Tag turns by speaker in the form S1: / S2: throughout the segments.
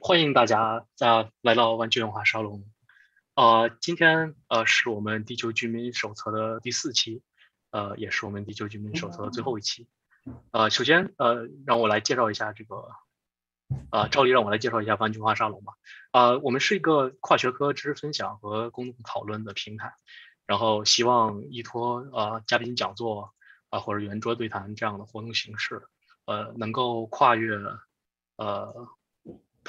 S1: 欢迎大家在来到湾区文化沙龙。呃，今天呃是我们地球居民手册的第四期，呃，也是我们地球居民手册的最后一期。呃，首先呃，让我来介绍一下这个，呃，照例让我来介绍一下湾区文化沙龙吧。呃，我们是一个跨学科知识分享和公众讨论的平台，然后希望依托呃嘉宾讲座啊或者圆桌对谈这样的活动形式，呃，能够跨越呃。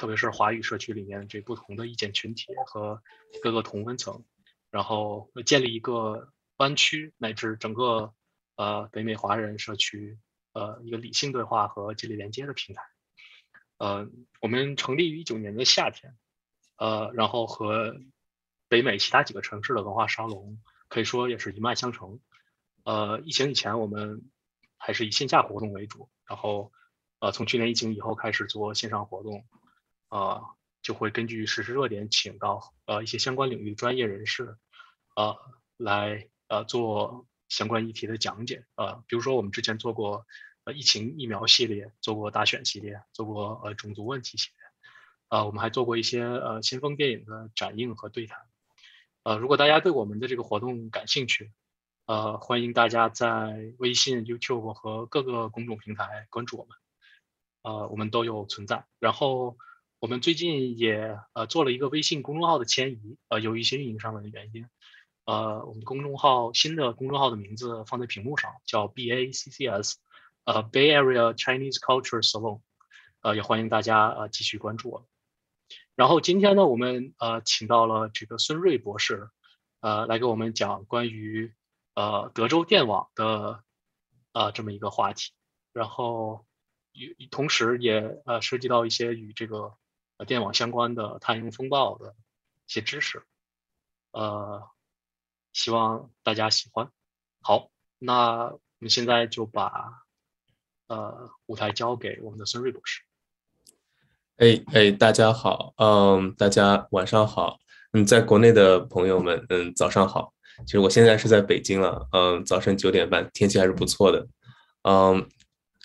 S1: 特别是华语社区里面这不同的意见群体和各个同温层，然后建立一个湾区乃至整个呃北美华人社区呃一个理性对话和建立连接的平台。呃，我们成立于一九年的夏天，呃，然后和北美其他几个城市的文化沙龙可以说也是一脉相承。呃，疫情以前我们还是以线下活动为主，然后呃从去年疫情以后开始做线上活动。呃，就会根据实时热点，请到呃一些相关领域的专业人士，呃，来呃做相关议题的讲解。呃，比如说我们之前做过呃疫情疫苗系列，做过大选系列，做过呃种族问题系列。呃，我们还做过一些呃先锋电影的展映和对谈。呃，如果大家对我们的这个活动感兴趣，呃，欢迎大家在微信、YouTube 和各个公众平台关注我们。呃，我们都有存在。然后。我们最近也呃做了一个微信公众号的迁移，呃，由于一些运营上面的原因，呃，我们公众号新的公众号的名字放在屏幕上，叫 B A C C S，呃，Bay Area Chinese Culture Salon，呃，也欢迎大家呃继续关注我。然后今天呢，我们呃请到了这个孙瑞博士，呃，来给我们讲关于呃德州电网的呃这么一个话题，然后与同时也呃涉及到一些与这个。电网相关的太阳风暴的一些知识，呃，希望大家喜欢。好，那我们现在就把呃舞台交给我们的孙瑞博士。
S2: 哎哎，大家好，嗯，大家晚上好，嗯，在国内的朋友们，嗯，早上好。其实我现在是在北京了，嗯，早晨九点半，天气还是不错的，嗯，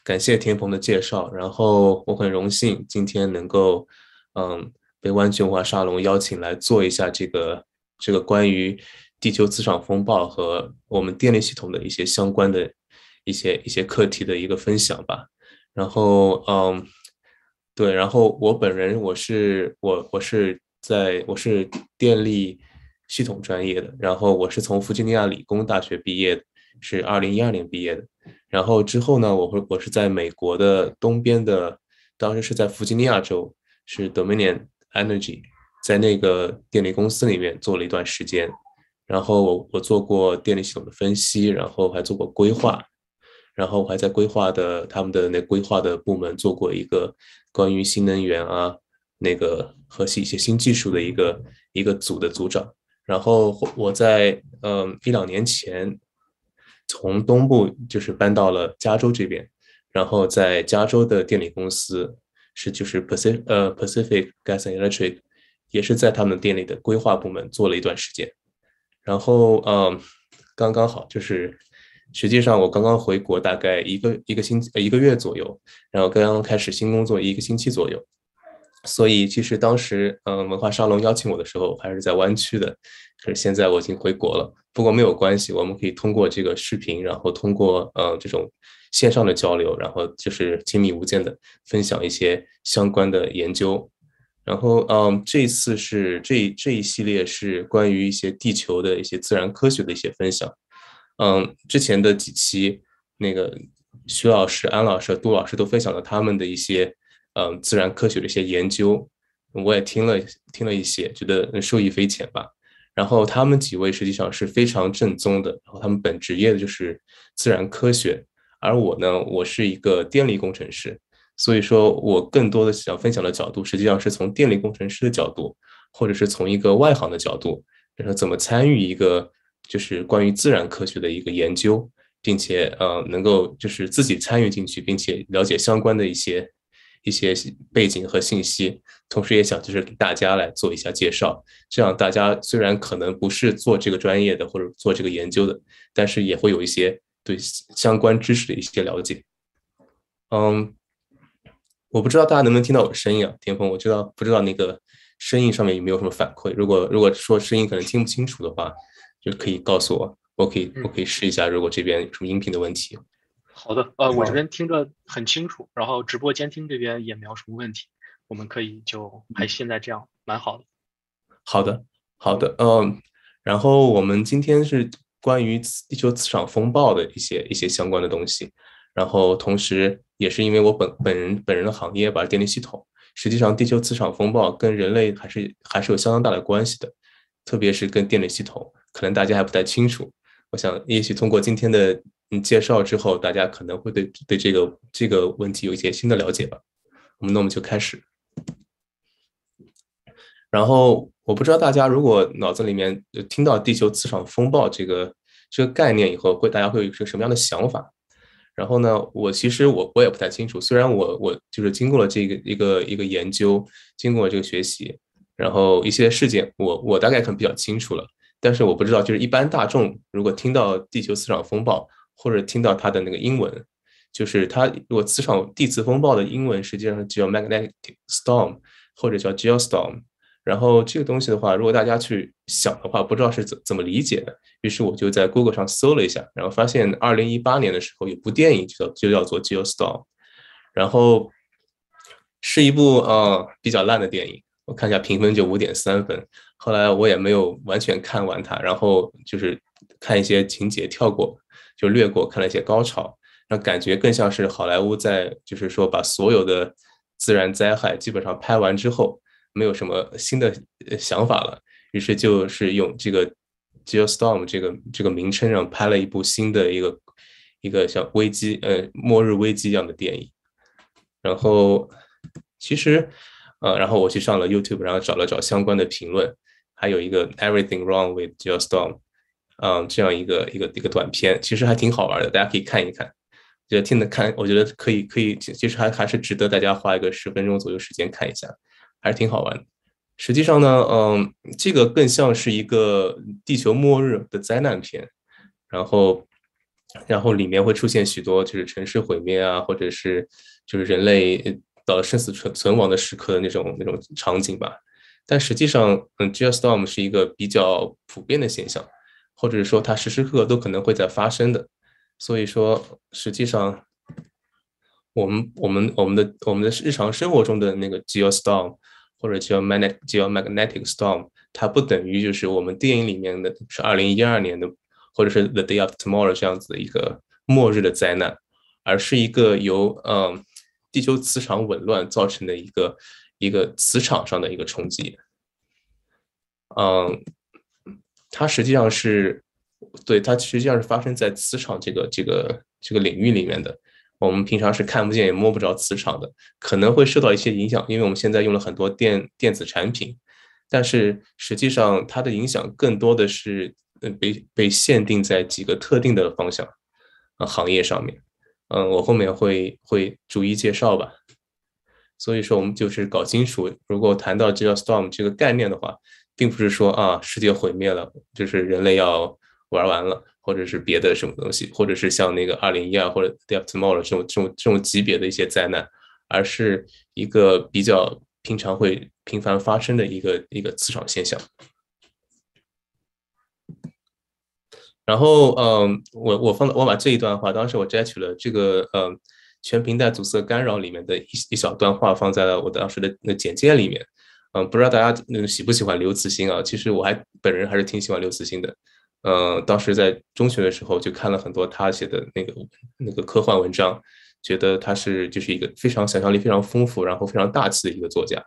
S2: 感谢田鹏的介绍，然后我很荣幸今天能够。嗯，被湾区文化沙龙邀请来做一下这个这个关于地球磁场风暴和我们电力系统的一些相关的一些一些课题的一个分享吧。然后，嗯，对，然后我本人我是我我是在我是电力系统专业的，然后我是从弗吉尼亚理工大学毕业的，是二零一二年毕业的。然后之后呢，我会我是在美国的东边的，当时是在弗吉尼亚州。是 Dominion Energy，在那个电力公司里面做了一段时间，然后我我做过电力系统的分析，然后还做过规划，然后我还在规划的他们的那规划的部门做过一个关于新能源啊那个和一些新技术的一个一个组的组长，然后我在嗯一两年前从东部就是搬到了加州这边，然后在加州的电力公司。是就是 Pacific 呃 Pacific Gas and Electric，也是在他们店里的规划部门做了一段时间，然后嗯刚刚好就是实际上我刚刚回国大概一个一个星呃一个月左右，然后刚刚开始新工作一个星期左右，所以其实当时嗯文化沙龙邀请我的时候还是在湾区的，可是现在我已经回国了，不过没有关系，我们可以通过这个视频，然后通过呃这种。线上的交流，然后就是亲密无间的分享一些相关的研究，然后嗯，这次是这这一系列是关于一些地球的一些自然科学的一些分享，嗯，之前的几期那个徐老师、安老师和、杜老师都分享了他们的一些嗯自然科学的一些研究，我也听了听了一些，觉得受益匪浅吧。然后他们几位实际上是非常正宗的，然后他们本职业的就是自然科学。而我呢，我是一个电力工程师，所以说我更多的想分享的角度，实际上是从电力工程师的角度，或者是从一个外行的角度，然后怎么参与一个就是关于自然科学的一个研究，并且呃能够就是自己参与进去，并且了解相关的一些一些背景和信息，同时也想就是给大家来做一下介绍，这样大家虽然可能不是做这个专业的或者做这个研究的，但是也会有一些。对相关知识的一些了解，嗯，我不知道大家能不能听到我的声音啊，田峰，我知道不知道那个声音上面有没有什么反馈？如果如果说声音可能听不清楚的话，就可以告诉我，我可以我可以试一下，如果这边有什么音频的问题。
S1: 好的，呃，我这边听着很清楚，然后直播监听这边也没有什么问题，我们可以就还现在这样，蛮好的。
S2: 好的，好的，嗯，然后我们今天是关于地球磁场风暴的一些一些相关的东西，然后同时也是因为我本本人本人的行业吧，电力系统，实际上地球磁场风暴跟人类还是还是有相当大的关系的，特别是跟电力系统，可能大家还不太清楚。我想也许通过今天的嗯介绍之后，大家可能会对对这个这个问题有一些新的了解吧。我们那我们就开始，然后。我不知道大家如果脑子里面听到地球磁场风暴这个这个概念以后，会大家会有一个什么样的想法？然后呢，我其实我我也不太清楚。虽然我我就是经过了这个一个一个研究，经过这个学习，然后一些事件，我我大概可能比较清楚了。但是我不知道，就是一般大众如果听到地球磁场风暴，或者听到它的那个英文，就是它如果磁场地磁风暴的英文实际上叫 magnetic storm，或者叫 geostorm。然后这个东西的话，如果大家去想的话，不知道是怎怎么理解的。于是我就在 Google 上搜了一下，然后发现二零一八年的时候有部电影就叫就叫做《Geostorm》，然后是一部呃比较烂的电影，我看一下评分就五点三分。后来我也没有完全看完它，然后就是看一些情节跳过，就略过看了一些高潮，那感觉更像是好莱坞在就是说把所有的自然灾害基本上拍完之后。没有什么新的想法了，于是就是用这个 Geostorm 这个这个名称上拍了一部新的一个一个像危机呃末日危机一样的电影。然后其实呃，然后我去上了 YouTube，然后找了找相关的评论，还有一个 Everything Wrong with Geostorm，嗯，这样一个一个一个短片，其实还挺好玩的，大家可以看一看。觉得听得看，我觉得可以可以，其实还还是值得大家花一个十分钟左右时间看一下。还是挺好玩的。实际上呢，嗯，这个更像是一个地球末日的灾难片，然后，然后里面会出现许多就是城市毁灭啊，或者是就是人类到了生死存存亡的时刻的那种那种场景吧。但实际上，嗯，Geostorm 是一个比较普遍的现象，或者是说它时时刻刻都可能会在发生的。所以说，实际上。我们我们我们的我们的日常生活中的那个 geostorm 或者叫 magnetic geomagnetic storm，它不等于就是我们电影里面的是二零一二年的或者是 the day of tomorrow 这样子的一个末日的灾难，而是一个由嗯地球磁场紊乱造成的一个一个磁场上的一个冲击。嗯，它实际上是对它实际上是发生在磁场这个这个这个领域里面的。我们平常是看不见也摸不着磁场的，可能会受到一些影响，因为我们现在用了很多电电子产品，但是实际上它的影响更多的是，被被限定在几个特定的方向，行业上面，嗯，我后面会会逐一介绍吧。所以说，我们就是搞清楚，如果谈到 Geostorm 这个概念的话，并不是说啊，世界毁灭了，就是人类要玩完了。或者是别的什么东西，或者是像那个二零一二或者 Day of Tomorrow 这种这种这种级别的一些灾难，而是一个比较平常会频繁发生的一个一个磁场现象。然后，嗯，我我放我把这一段话，当时我摘取了这个嗯全频带阻塞干扰里面的一一小段话，放在了我当时的那简介里面。嗯，不知道大家嗯喜不喜欢刘慈欣啊？其实我还本人还是挺喜欢刘慈欣的。呃，当时在中学的时候就看了很多他写的那个那个科幻文章，觉得他是就是一个非常想象力非常丰富，然后非常大气的一个作家。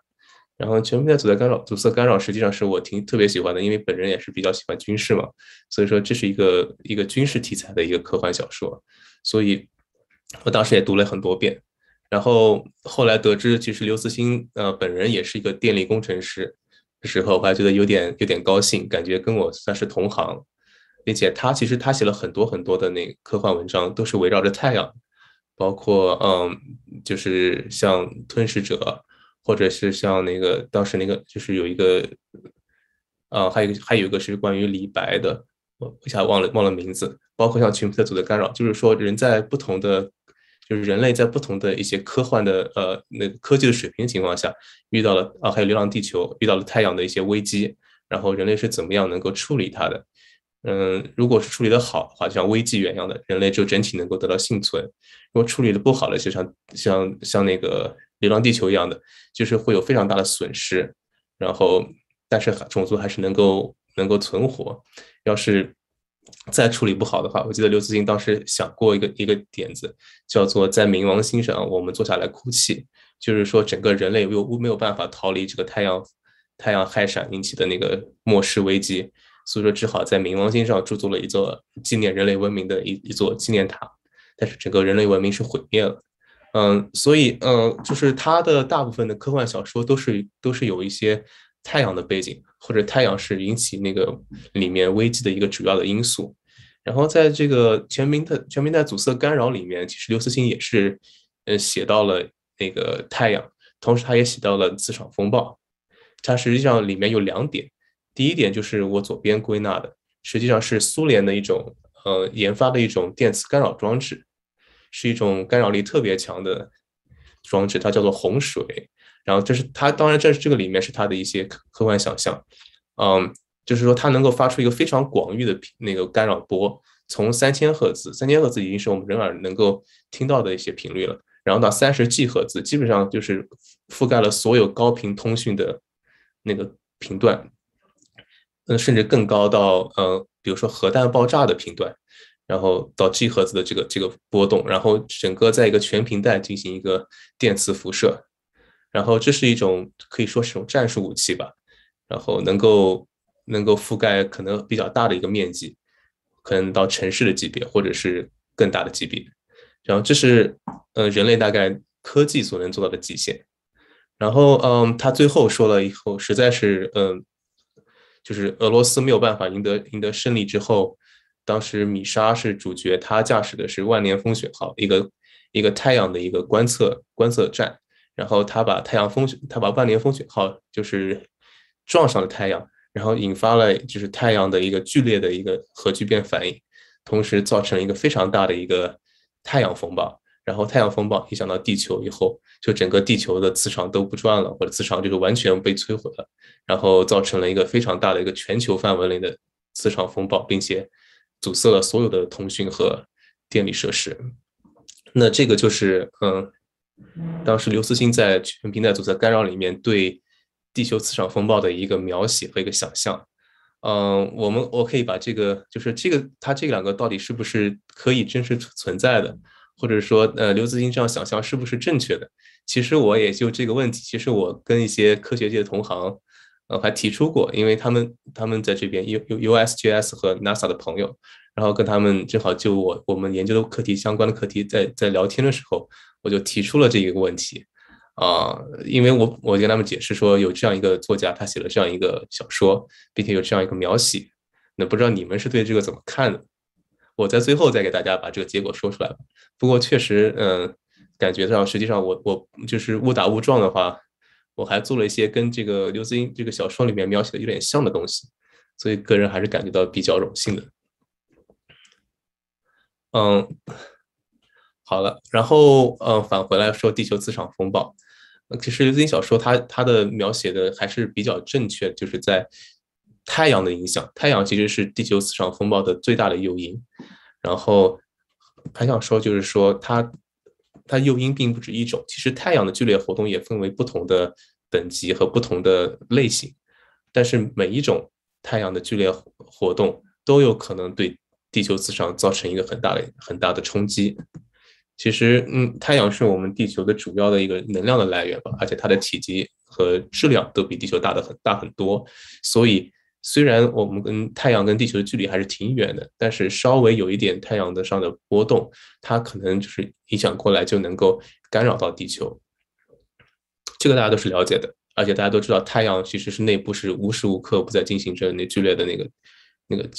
S2: 然后全面的阻塞干扰，阻塞干扰实际上是我挺特别喜欢的，因为本人也是比较喜欢军事嘛，所以说这是一个一个军事题材的一个科幻小说，所以我当时也读了很多遍。然后后来得知，其实刘慈欣呃本人也是一个电力工程师的时候，我还觉得有点有点高兴，感觉跟我算是同行。并且他其实他写了很多很多的那科幻文章，都是围绕着太阳，包括嗯，就是像吞噬者，或者是像那个当时那个就是有一个，呃，还有还有一个是关于李白的，我一下忘了忘了名字，包括像群特组的干扰，就是说人在不同的就是人类在不同的一些科幻的呃那个科技的水平情况下，遇到了啊，还有《流浪地球》遇到了太阳的一些危机，然后人类是怎么样能够处理它的？嗯，如果是处理的好的话，就像危机源一样的，人类就整体能够得到幸存；如果处理的不好的，就像像像那个《流浪地球》一样的，就是会有非常大的损失。然后，但是种族还是能够能够存活。要是再处理不好的话，我记得刘慈欣当时想过一个一个点子，叫做在冥王星上我们坐下来哭泣，就是说整个人类又没有办法逃离这个太阳太阳氦闪引起的那个末世危机。所以说，只好在冥王星上铸造了一座纪念人类文明的一一座纪念塔，但是整个人类文明是毁灭了。嗯，所以嗯，就是他的大部分的科幻小说都是都是有一些太阳的背景，或者太阳是引起那个里面危机的一个主要的因素。然后在这个全民的全民在阻塞干扰里面，其实刘慈欣也是呃写到了那个太阳，同时他也写到了磁场风暴。它实际上里面有两点。第一点就是我左边归纳的，实际上是苏联的一种呃研发的一种电磁干扰装置，是一种干扰力特别强的装置，它叫做洪水。然后这是它，当然这是这个里面是它的一些科科幻想象，嗯，就是说它能够发出一个非常广域的频那个干扰波，从三千赫兹，三千赫兹已经是我们人耳能够听到的一些频率了，然后到三十 G 赫兹，基本上就是覆盖了所有高频通讯的那个频段。嗯，甚至更高到呃，比如说核弹爆炸的频段，然后到 G 赫兹的这个这个波动，然后整个在一个全频带进行一个电磁辐射，然后这是一种可以说是种战术武器吧，然后能够能够覆盖可能比较大的一个面积，可能到城市的级别或者是更大的级别，然后这是呃人类大概科技所能做到的极限，然后嗯，他最后说了以后，实在是嗯。就是俄罗斯没有办法赢得赢得胜利之后，当时米沙是主角，他驾驶的是万年风雪号，一个一个太阳的一个观测观测站，然后他把太阳风雪，他把万年风雪号就是撞上了太阳，然后引发了就是太阳的一个剧烈的一个核聚变反应，同时造成了一个非常大的一个太阳风暴。然后太阳风暴影响到地球以后，就整个地球的磁场都不转了，或者磁场就是完全被摧毁了，然后造成了一个非常大的一个全球范围内的磁场风暴，并且阻塞了所有的通讯和电力设施。那这个就是嗯，当时刘慈欣在全平台阻塞干扰里面对地球磁场风暴的一个描写和一个想象。嗯，我们我可以把这个就是这个它这两个到底是不是可以真实存在的？或者说，呃，刘慈欣这样想象是不是正确的？其实我也就这个问题，其实我跟一些科学界的同行，呃，还提出过，因为他们他们在这边 U U S G S 和 NASA 的朋友，然后跟他们正好就我我们研究的课题相关的课题，在在聊天的时候，我就提出了这一个问题，啊，因为我我跟他们解释说，有这样一个作家，他写了这样一个小说，并且有这样一个描写，那不知道你们是对这个怎么看的？我在最后再给大家把这个结果说出来吧。不过确实，嗯，感觉上实际上我我就是误打误撞的话，我还做了一些跟这个刘慈欣这个小说里面描写的有点像的东西，所以个人还是感觉到比较荣幸的。嗯，好了，然后嗯，返回来说地球磁场风暴，其实刘慈欣小说他他的描写的还是比较正确，就是在。太阳的影响，太阳其实是地球磁场风暴的最大的诱因。然后还想说，就是说它它诱因并不止一种。其实太阳的剧烈活动也分为不同的等级和不同的类型，但是每一种太阳的剧烈活动都有可能对地球磁场造成一个很大的很大的冲击。其实，嗯，太阳是我们地球的主要的一个能量的来源吧，而且它的体积和质量都比地球大的很大很多，所以。虽然我们跟太阳跟地球的距离还是挺远的，但是稍微有一点太阳的上的波动，它可能就是影响过来就能够干扰到地球。这个大家都是了解的，而且大家都知道，太阳其实是内部是无时无刻不在进行着那剧烈的那个、那个、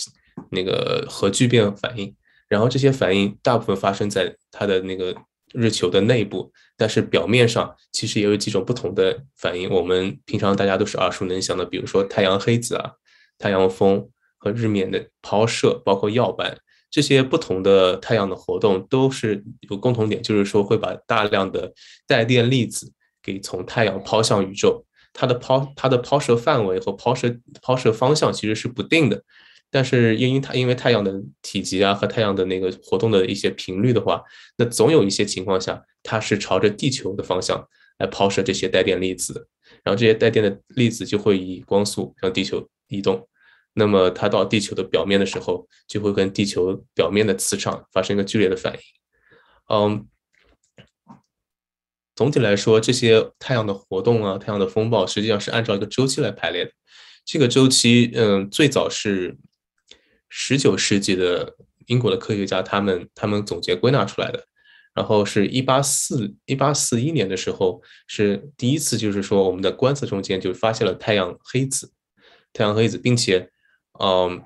S2: 那个核聚变反应。然后这些反应大部分发生在它的那个日球的内部，但是表面上其实也有几种不同的反应。我们平常大家都是耳熟能详的，比如说太阳黑子啊。太阳风和日冕的抛射，包括耀斑，这些不同的太阳的活动都是有共同点，就是说会把大量的带电粒子给从太阳抛向宇宙。它的抛它的抛射范围和抛射抛射方向其实是不定的，但是因为它因为太阳的体积啊和太阳的那个活动的一些频率的话，那总有一些情况下它是朝着地球的方向来抛射这些带电粒子，然后这些带电的粒子就会以光速向地球移动，那么它到地球的表面的时候，就会跟地球表面的磁场发生一个剧烈的反应，嗯。总体来说，这些太阳的活动啊，太阳的风暴，实际上是按照一个周期来排列的。这个周期，嗯，最早是十九世纪的英国的科学家他们他们总结归纳出来的。然后是一八四一八四一年的时候，是第一次，就是说我们的观测中间就发现了太阳黑子，太阳黑子，并且，嗯，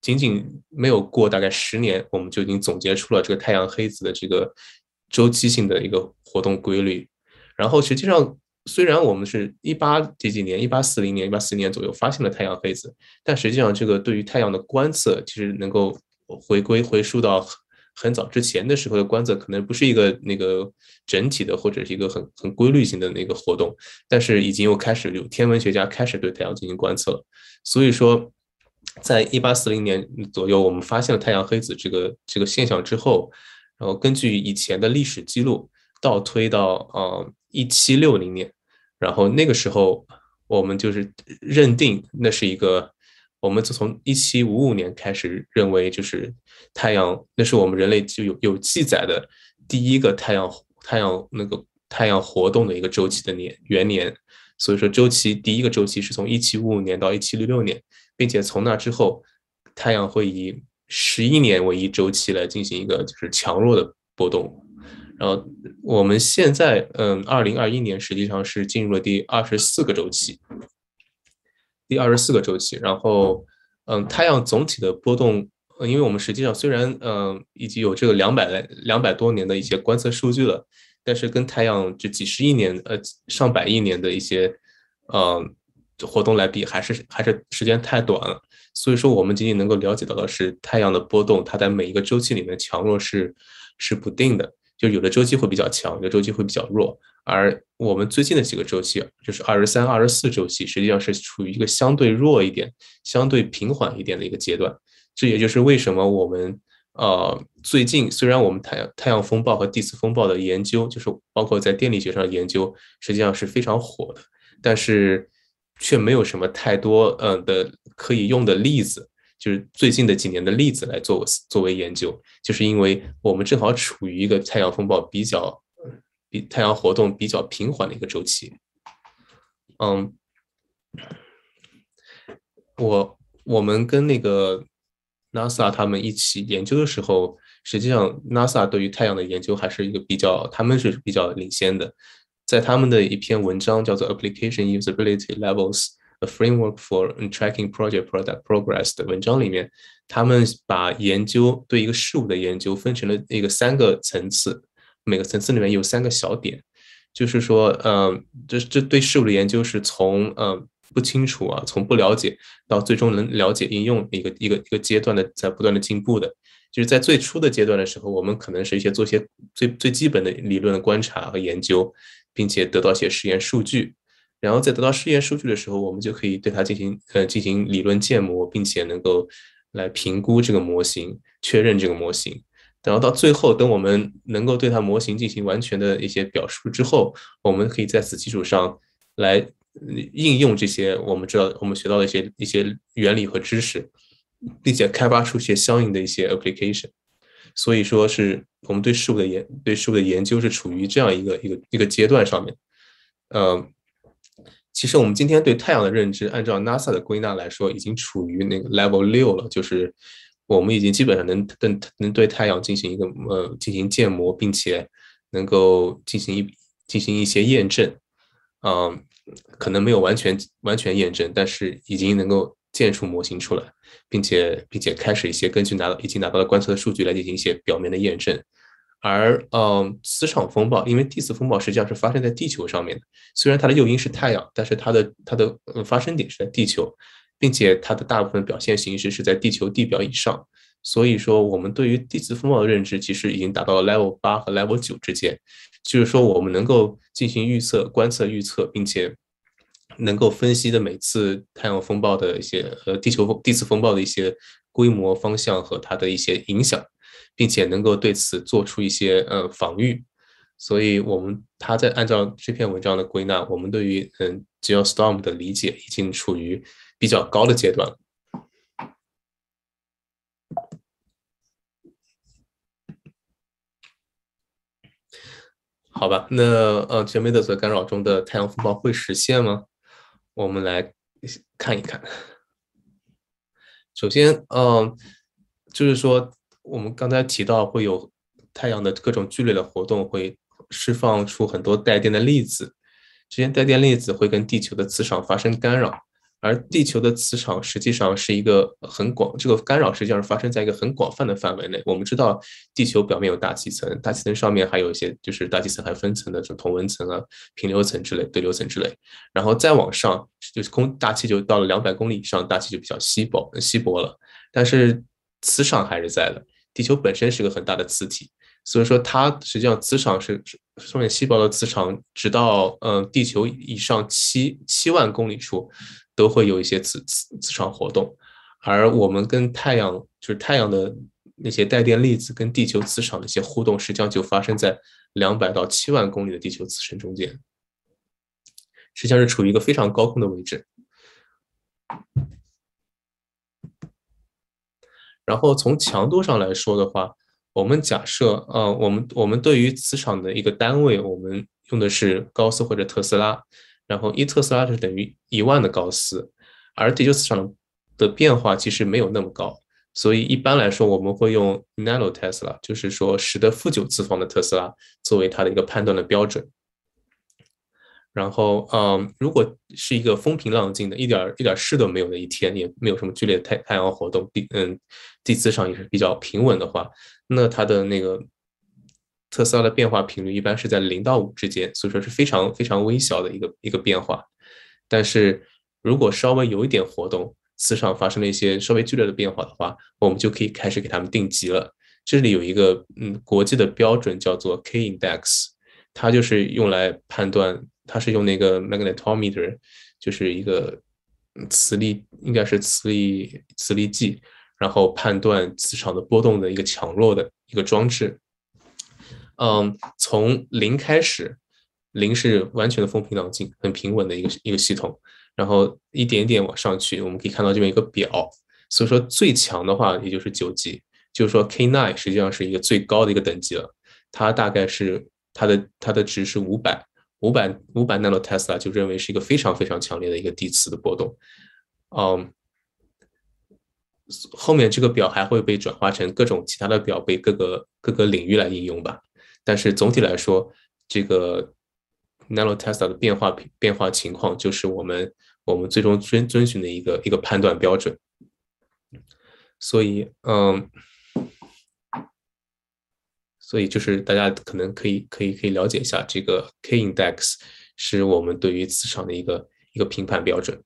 S2: 仅仅没有过大概十年，我们就已经总结出了这个太阳黑子的这个。周期性的一个活动规律，然后实际上，虽然我们是一八几几年，一八四零年、一八四年左右发现了太阳黑子，但实际上这个对于太阳的观测，其实能够回归回溯到很早之前的时候的观测，可能不是一个那个整体的或者是一个很很规律性的那个活动，但是已经又开始有天文学家开始对太阳进行观测了。所以说，在一八四零年左右，我们发现了太阳黑子这个这个现象之后。然后根据以前的历史记录倒推到呃一七六零年，然后那个时候我们就是认定那是一个，我们就从一七五五年开始认为就是太阳，那是我们人类就有有记载的第一个太阳太阳那个太阳活动的一个周期的年元年，所以说周期第一个周期是从一七五五年到一七六六年，并且从那之后太阳会以十一年为一周期来进行一个就是强弱的波动，然后我们现在嗯，二零二一年实际上是进入了第二十四个周期，第二十四个周期，然后嗯，太阳总体的波动，因为我们实际上虽然嗯已经有这个两百来两百多年的一些观测数据了，但是跟太阳这几十亿年呃上百亿年的一些嗯活动来比，还是还是时间太短了。所以说，我们仅仅能够了解到的是太阳的波动，它在每一个周期里面强弱是是不定的，就有的周期会比较强，有的周期会比较弱。而我们最近的几个周期，就是二十三、二十四周期，实际上是处于一个相对弱一点、相对平缓一点的一个阶段。这也就是为什么我们呃最近虽然我们太阳太阳风暴和地磁风暴的研究，就是包括在电力学上研究，实际上是非常火的，但是。却没有什么太多嗯的可以用的例子，就是最近的几年的例子来做作为研究，就是因为我们正好处于一个太阳风暴比较比太阳活动比较平缓的一个周期。嗯，我我们跟那个 NASA 他们一起研究的时候，实际上 NASA 对于太阳的研究还是一个比较，他们是比较领先的。在他们的一篇文章叫做 "Application Usability Levels: A Framework for Tracking Project Product Progress" 的文章里面，他们把研究对一个事物的研究分成了一个三个层次，每个层次里面有三个小点，就是说，嗯，这这对事物的研究是从嗯不清楚啊，从不了解到最终能了解应用一个一个一个阶段的在不断的进步的。就是在最初的阶段的时候，我们可能是一些做些最最基本的理论的观察和研究。并且得到一些实验数据，然后在得到试验数据的时候，我们就可以对它进行呃进行理论建模，并且能够来评估这个模型，确认这个模型。然后到最后，等我们能够对它模型进行完全的一些表述之后，我们可以在此基础上来应用这些我们知道我们学到的一些一些原理和知识，并且开发出一些相应的一些 application。所以说是我们对事物的研对事物的研究是处于这样一个一个一个阶段上面，呃，其实我们今天对太阳的认知，按照 NASA 的归纳来说，已经处于那个 Level 六了，就是我们已经基本上能能能对太阳进行一个呃进行建模，并且能够进行一进行一些验证，嗯，可能没有完全完全验证，但是已经能够建出模型出来。并且，并且开始一些根据拿已经拿到的观测的数据来进行一些表面的验证，而嗯，磁场风暴，因为地磁风暴实际上是发生在地球上面的，虽然它的诱因是太阳，但是它的它的发生点是在地球，并且它的大部分表现形式是在地球地表以上，所以说，我们对于地磁风暴的认知其实已经达到了 level 八和 level 九之间，就是说我们能够进行预测、观测、预测，并且能够分析的每次太阳风暴的一些呃地球地磁风暴的一些规模、方向和它的一些影响，并且能够对此做出一些呃防御。所以，我们他在按照这篇文章的归纳，我们对于嗯 geostorm 的理解已经处于比较高的阶段了。好吧，那呃，全梅德泽干扰中的太阳风暴会实现吗？我们来看一看。首先，嗯，就是说我们刚才提到会有太阳的各种剧烈的活动，会释放出很多带电的粒子，这些带电粒子会跟地球的磁场发生干扰。而地球的磁场实际上是一个很广，这个干扰实际上是发生在一个很广泛的范围内。我们知道，地球表面有大气层，大气层上面还有一些，就是大气层还分层的，就同温层啊、平流层之类、对流层之类。然后再往上，就是空大气就到了两百公里以上，大气就比较稀薄、稀薄了。但是磁场还是在的，地球本身是个很大的磁体，所以说它实际上磁场是上面细胞的磁场，直到嗯地球以上七七万公里处。都会有一些磁磁磁场活动，而我们跟太阳，就是太阳的那些带电粒子跟地球磁场的一些互动，实际上就发生在两百到七万公里的地球磁身中间，实际上是处于一个非常高空的位置。然后从强度上来说的话，我们假设，呃，我们我们对于磁场的一个单位，我们用的是高斯或者特斯拉。然后一特斯拉是等于一万的高斯，而地球磁场的变化其实没有那么高，所以一般来说我们会用 nano Tesla，就是说十的负九次方的特斯拉作为它的一个判断的标准。然后，嗯，如果是一个风平浪静的，一点一点事都没有的一天，也没有什么剧烈太太阳活动，地嗯地磁场也是比较平稳的话，那它的那个。特斯拉的变化频率一般是在零到五之间，所以说是非常非常微小的一个一个变化。但是如果稍微有一点活动，磁场发生了一些稍微剧烈的变化的话，我们就可以开始给他们定级了。这里有一个嗯国际的标准叫做 K index，它就是用来判断，它是用那个 magnetometer，就是一个磁力应该是磁力磁力计，然后判断磁场的波动的一个强弱的一个装置。嗯，从零开始，零是完全的风平浪静、很平稳的一个一个系统，然后一点点往上去，我们可以看到这边一个表。所以说最强的话，也就是九级，就是说 K nine 实际上是一个最高的一个等级了。它大概是它的它的值是五百五百五百 nano Tesla，就认为是一个非常非常强烈的一个地磁的波动。嗯，后面这个表还会被转化成各种其他的表，被各个各个领域来应用吧。但是总体来说，这个 nano Tesla 的变化变化情况，就是我们我们最终遵遵循的一个一个判断标准。所以，嗯，所以就是大家可能可以可以可以了解一下，这个 K index 是我们对于磁场的一个一个评判标准。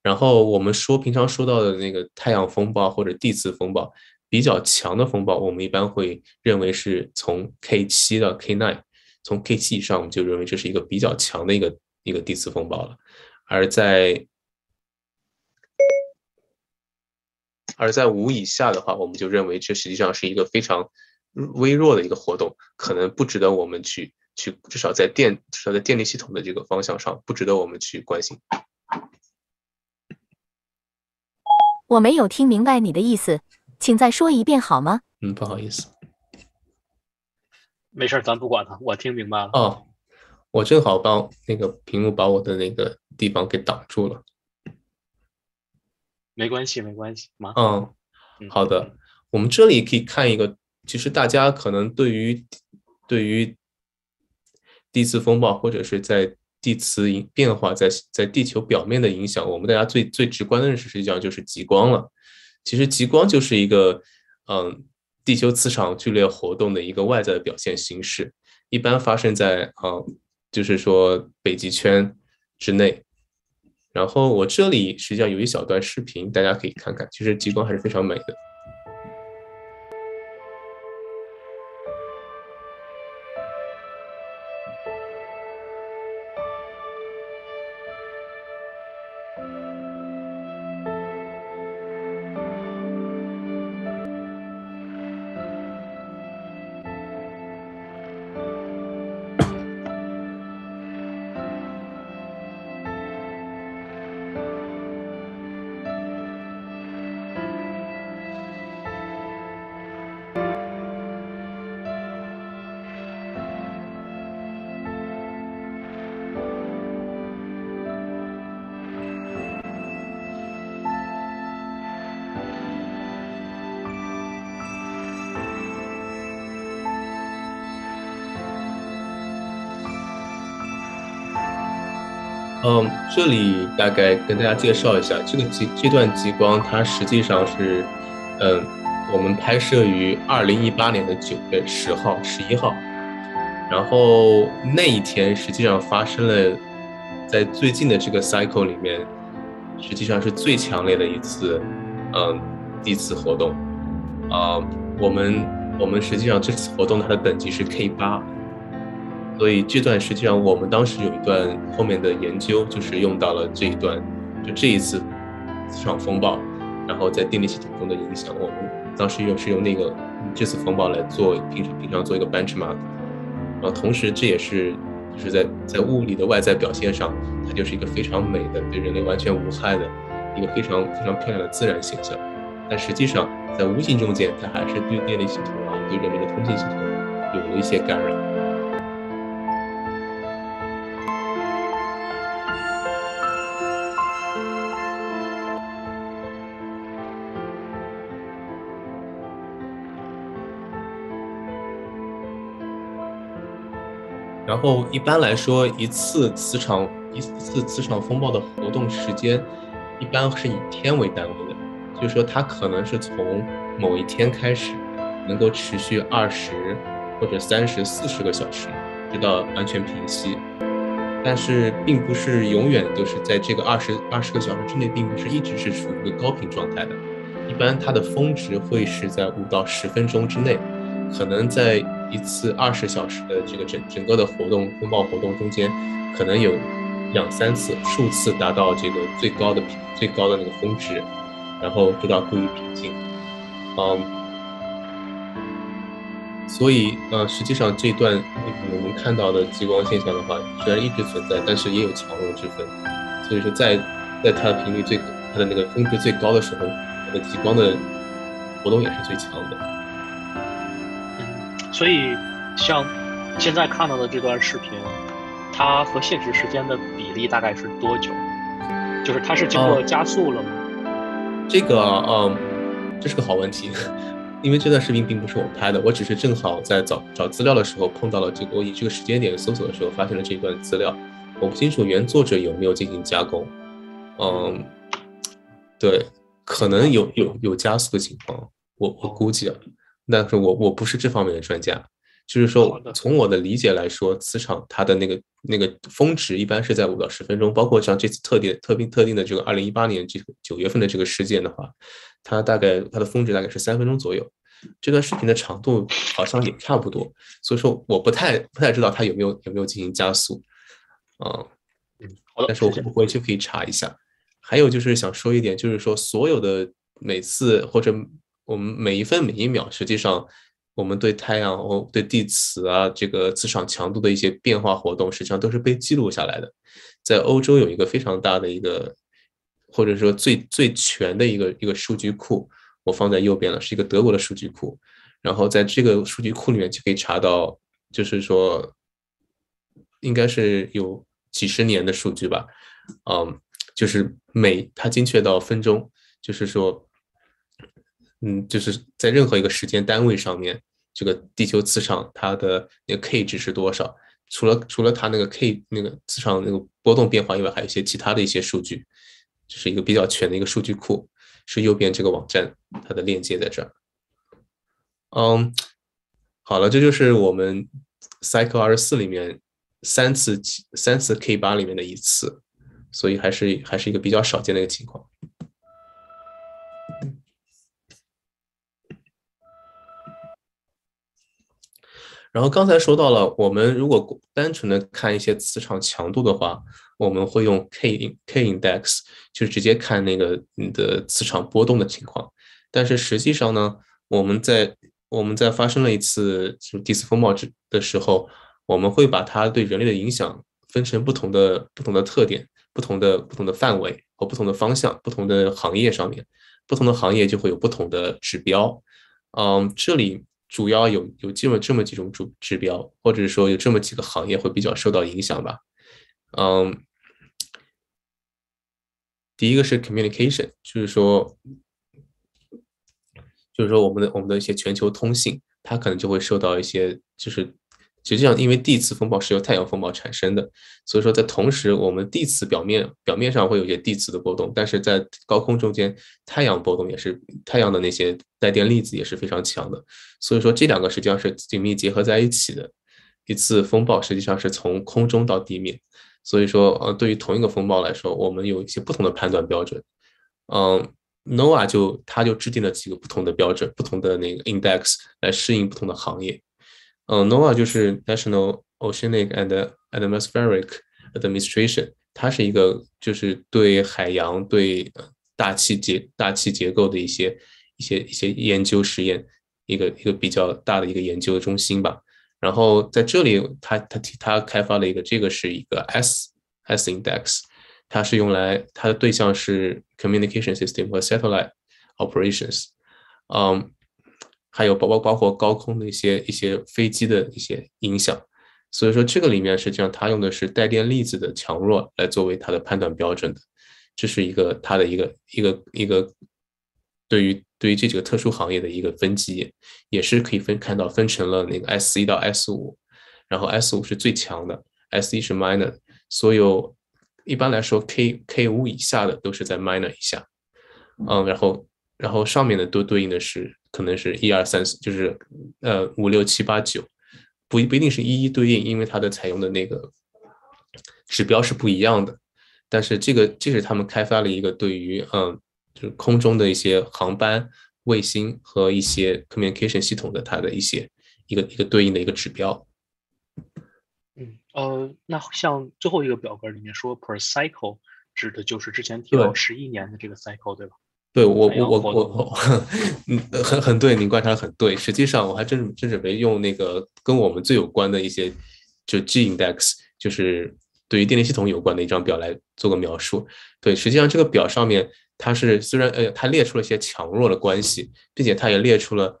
S2: 然后我们说平常说到的那个太阳风暴或者地磁风暴。比较强的风暴，我们一般会认为是从 K 七到 K nine，从 K 七以上，我们就认为这是一个比较强的一个一个地磁风暴了。而在而在五以下的话，我们就认为这实际上是一个非常微弱的一个活动，可能不值得我们去去，至少在电至少在电力系统的这个方向上，不值得我们去关心。
S3: 我没有听明白你的意思。请再说一遍好吗？
S2: 嗯，不好意思，
S1: 没事，咱不管他，我听明白了。
S2: 哦，我正好把那个屏幕把我的那个地方给挡住了。
S1: 没关系，没关系，妈。
S2: 嗯，好的。我们这里可以看一个，其实大家可能对于对于地磁风暴或者是在地磁变化在在地球表面的影响，我们大家最最直观的认识实际上就是极光了。其实极光就是一个，嗯，地球磁场剧烈活动的一个外在的表现形式，一般发生在啊，就是说北极圈之内。然后我这里实际上有一小段视频，大家可以看看，其实极光还是非常美的。嗯，这里大概跟大家介绍一下，这个极这段极光它实际上是，嗯，我们拍摄于二零一八年的九月十号、十一号，然后那一天实际上发生了，在最近的这个 cycle 里面，实际上是最强烈的一次，嗯，地磁活动，啊，我们我们实际上这次活动它的等级是 K 八。所以这段实际上我们当时有一段后面的研究，就是用到了这一段，就这一次磁场风暴，然后在电力系统中的影响。我们当时用是用那个这次风暴来做平常平常做一个 benchmark，然后同时这也是就是在在物理的外在表现上，它就是一个非常美的对人类完全无害的一个非常非常漂亮的自然现象。但实际上在无形中间，它还是对电力系统啊，对人类的通信系统有了一些干扰。然后一般来说，一次磁场一次磁场风暴的活动时间，一般是以天为单位的，就是说它可能是从某一天开始，能够持续二十或者三十四十个小时，直到完全平息。但是并不是永远都是在这个二十二十个小时之内，并不是一直是处于一个高频状态的，一般它的峰值会是在五到十分钟之内。可能在一次二十小时的这个整整个的活动风暴活动中间，可能有两三次、数次达到这个最高的最高的那个峰值，然后直到归于平静。嗯，所以呃，实际上这段我们看到的极光现象的话，虽然一直存在，但是也有强弱之分。所以说，在在它的频率最它的那个峰值最高的时候，它的极光的活动也是最强的。
S1: 所以，像现在看到的这段视频，它和现实时间的比例大概是多久？就是它是经过加速了吗？
S2: 这个，嗯，这是个好问题，因为这段视频并不是我拍的，我只是正好在找找资料的时候碰到了这个，我以这个时间点搜索的时候发现了这段资料。我不清楚原作者有没有进行加工，嗯，对，可能有有有加速的情况，我我估计啊。但是我我不是这方面的专家，就是说从我的理解来说，磁场它的那个那个峰值一般是在五到十分钟，包括像这次特定特定特定的这个二零一八年这个九月份的这个事件的话，它大概它的峰值大概是三分钟左右。这段视频的长度好像也差不多，所以说我不太不太知道它有没有有没有进行加速，啊，
S1: 嗯，
S2: 但是我回去可以查一下。还有就是想说一点，就是说所有的每次或者。我们每一分每一秒，实际上我们对太阳、哦对地磁啊这个磁场强度的一些变化活动，实际上都是被记录下来的。在欧洲有一个非常大的一个，或者说最最全的一个一个数据库，我放在右边了，是一个德国的数据库。然后在这个数据库里面就可以查到，就是说应该是有几十年的数据吧，嗯，就是每它精确到分钟，就是说。嗯，就是在任何一个时间单位上面，这个地球磁场它的那个 K 值是多少？除了除了它那个 K 那个磁场那个波动变化以外，还有一些其他的一些数据，这是一个比较全的一个数据库，是右边这个网站它的链接在这儿。嗯，好了，这就是我们 Cycle 二十四里面三次三次 K 八里面的一次，所以还是还是一个比较少见的一个情况。然后刚才说到了，我们如果单纯的看一些磁场强度的话，我们会用 K K index，就是直接看那个你的磁场波动的情况。但是实际上呢，我们在我们在发生了一次就是地磁风暴之的时候，我们会把它对人类的影响分成不同的不同的特点、不同的不同的范围和不同的方向、不同的行业上面，不同的行业就会有不同的指标。嗯，这里。主要有有这么这么几种主指标，或者说有这么几个行业会比较受到影响吧。嗯，第一个是 communication，就是说，就是说我们的我们的一些全球通信，它可能就会受到一些就是实际上，因为地磁风暴是由太阳风暴产生的，所以说在同时，我们地磁表面表面上会有一些地磁的波动，但是在高空中间，太阳波动也是太阳的那些带电粒子也是非常强的。所以说，这两个实际上是紧密结合在一起的。一次风暴实际上是从空中到地面，所以说，呃，对于同一个风暴来说，我们有一些不同的判断标准。嗯，NOAA 就它就制定了几个不同的标准，不同的那个 index 来适应不同的行业。嗯，NOAA 就是 National Oceanic and Atmospheric Administration，它是一个就是对海洋、对大气结大气结构的一些一些一些研究实验，一个一个比较大的一个研究中心吧。然后在这里，它它它开发了一个，这个是一个 S S Index，它是用来它的对象是 Communication System 和 Satellite Operations，嗯。还有包包包括高空的一些一些飞机的一些影响，所以说这个里面实际上它用的是带电粒子的强弱来作为它的判断标准的，这是一个它的一个一个一个对于对于这几个特殊行业的一个分级，也是可以分看到分成了那个 S 一到 S 五，然后 S 五是最强的，S 一是 minor，所有一般来说 K K 五以下的都是在 minor 以下，嗯，然后然后上面的都对应的是。可能是一二三四，就是呃五六七八九，不不一定是一一对应，因为它的采用的那个指标是不一样的。但是这个这是他们开发了一个对于嗯，就是空中的一些航班、卫星和一些 communication 系统的它的一些一个一个对应的一个指标。
S1: 嗯呃，那像最后一个表格里面说 per cycle 指的就是之前提到十一年的这个 cycle 对吧？
S2: 对我我我我，嗯，很很对，您观察的很对。实际上，我还真真准备用那个跟我们最有关的一些，就 G index，就是对于电力系统有关的一张表来做个描述。对，实际上这个表上面它是虽然呃，它列出了一些强弱的关系，并且它也列出了，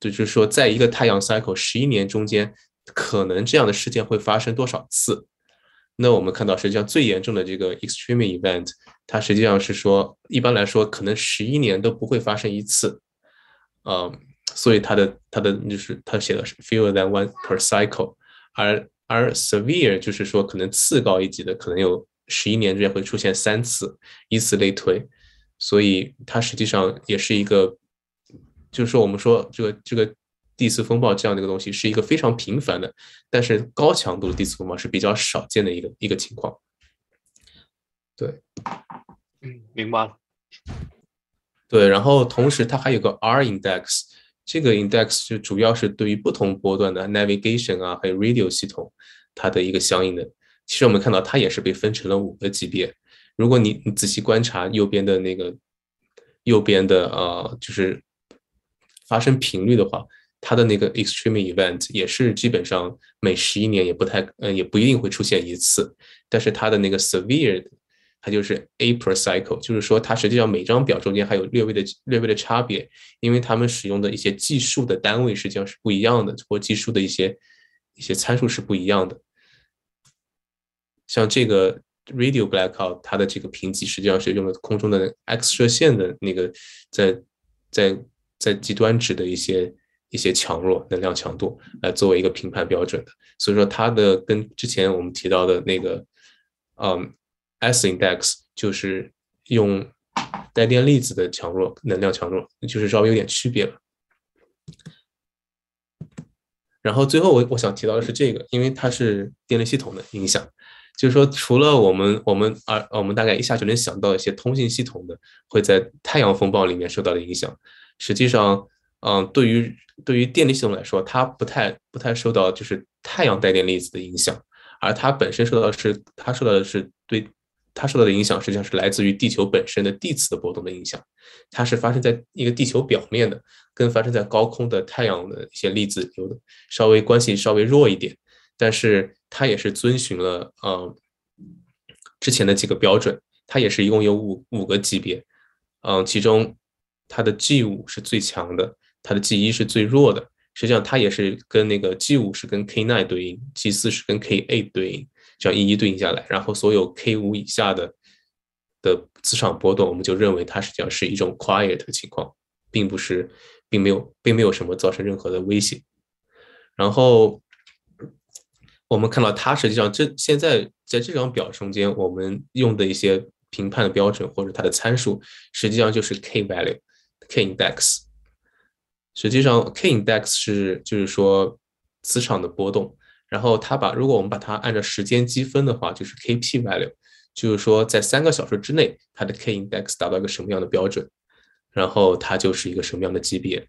S2: 就是说在一个太阳 cycle 十一年中间，可能这样的事件会发生多少次。那我们看到，实际上最严重的这个 extreme event。它实际上是说，一般来说，可能十一年都不会发生一次，嗯，所以它的它的就是它写的是 fewer than one per cycle，而而 severe 就是说可能次高一级的，可能有十一年之间会出现三次，以此类推，所以它实际上也是一个，就是说我们说这个这个地磁风暴这样的一个东西是一个非常频繁的，但是高强度的地磁风暴是比较少见的一个一个情况。对，
S1: 嗯，明白了。
S2: 对，然后同时它还有个 R index，这个 index 就主要是对于不同波段的 navigation 啊，还有 radio 系统，它的一个相应的。其实我们看到它也是被分成了五个级别。如果你你仔细观察右边的那个右边的呃，就是发生频率的话，它的那个 extreme event 也是基本上每十一年也不太嗯也不一定会出现一次，但是它的那个 severe 它就是 a per cycle，就是说它实际上每张表中间还有略微的略微的差别，因为它们使用的一些计数的单位实际上是不一样的，或计数的一些一些参数是不一样的。像这个 radio blackout，它的这个评级实际上是用了空中的 X 射线的那个在在在极端值的一些一些强弱能量强度来作为一个评判标准的，所以说它的跟之前我们提到的那个嗯。S index 就是用带电粒子的强弱能量强弱，就是稍微有点区别了。然后最后我我想提到的是这个，因为它是电力系统的影响，就是说除了我们我们啊我们大概一下就能想到一些通信系统的会在太阳风暴里面受到的影响，实际上，嗯，对于对于电力系统来说，它不太不太受到就是太阳带电粒子的影响，而它本身受到的是它受到的是对。它受到的影响实际上是来自于地球本身的地磁的波动的影响，它是发生在一个地球表面的，跟发生在高空的太阳的一些粒子有稍微关系稍微弱一点，但是它也是遵循了呃之前的几个标准，它也是一共有五五个级别，嗯，其中它的 G 五是最强的，它的 G 一是最弱的，实际上它也是跟那个 G 五是跟 K nine 对应，G 四是跟 K eight 对应。这样一一对应下来，然后所有 K 五以下的的磁场波动，我们就认为它实际上是一种 quiet 的情况，并不是，并没有，并没有什么造成任何的威胁。然后我们看到它实际上这现在在这张表中间，我们用的一些评判的标准或者它的参数，实际上就是 k value、k index。实际上 k index 是就是说磁场的波动，然后它把如果我们把它按照时间积分的话，就是 k p value，就是说在三个小时之内，它的 k index 达到一个什么样的标准，然后它就是一个什么样的级别。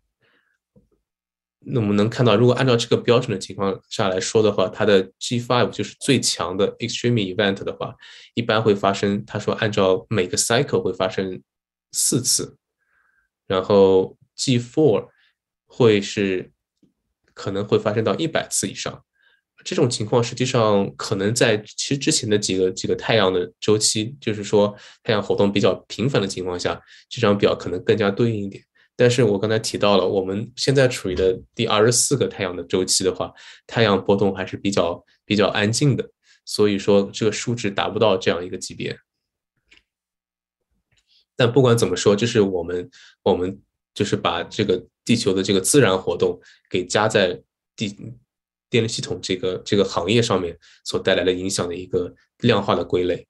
S2: 那我们能看到，如果按照这个标准的情况下来说的话，它的 G5 就是最强的 extreme event 的话，一般会发生。他说，按照每个 cycle 会发生四次，然后 G4 会是可能会发生到一百次以上。这种情况实际上可能在其实之前的几个几个太阳的周期，就是说太阳活动比较频繁的情况下，这张表可能更加对应一点。但是我刚才提到了，我们现在处于的第二十四个太阳的周期的话，太阳波动还是比较比较安静的，所以说这个数值达不到这样一个级别。但不管怎么说，就是我们我们就是把这个地球的这个自然活动给加在地电力系统这个这个行业上面所带来的影响的一个量化的归类。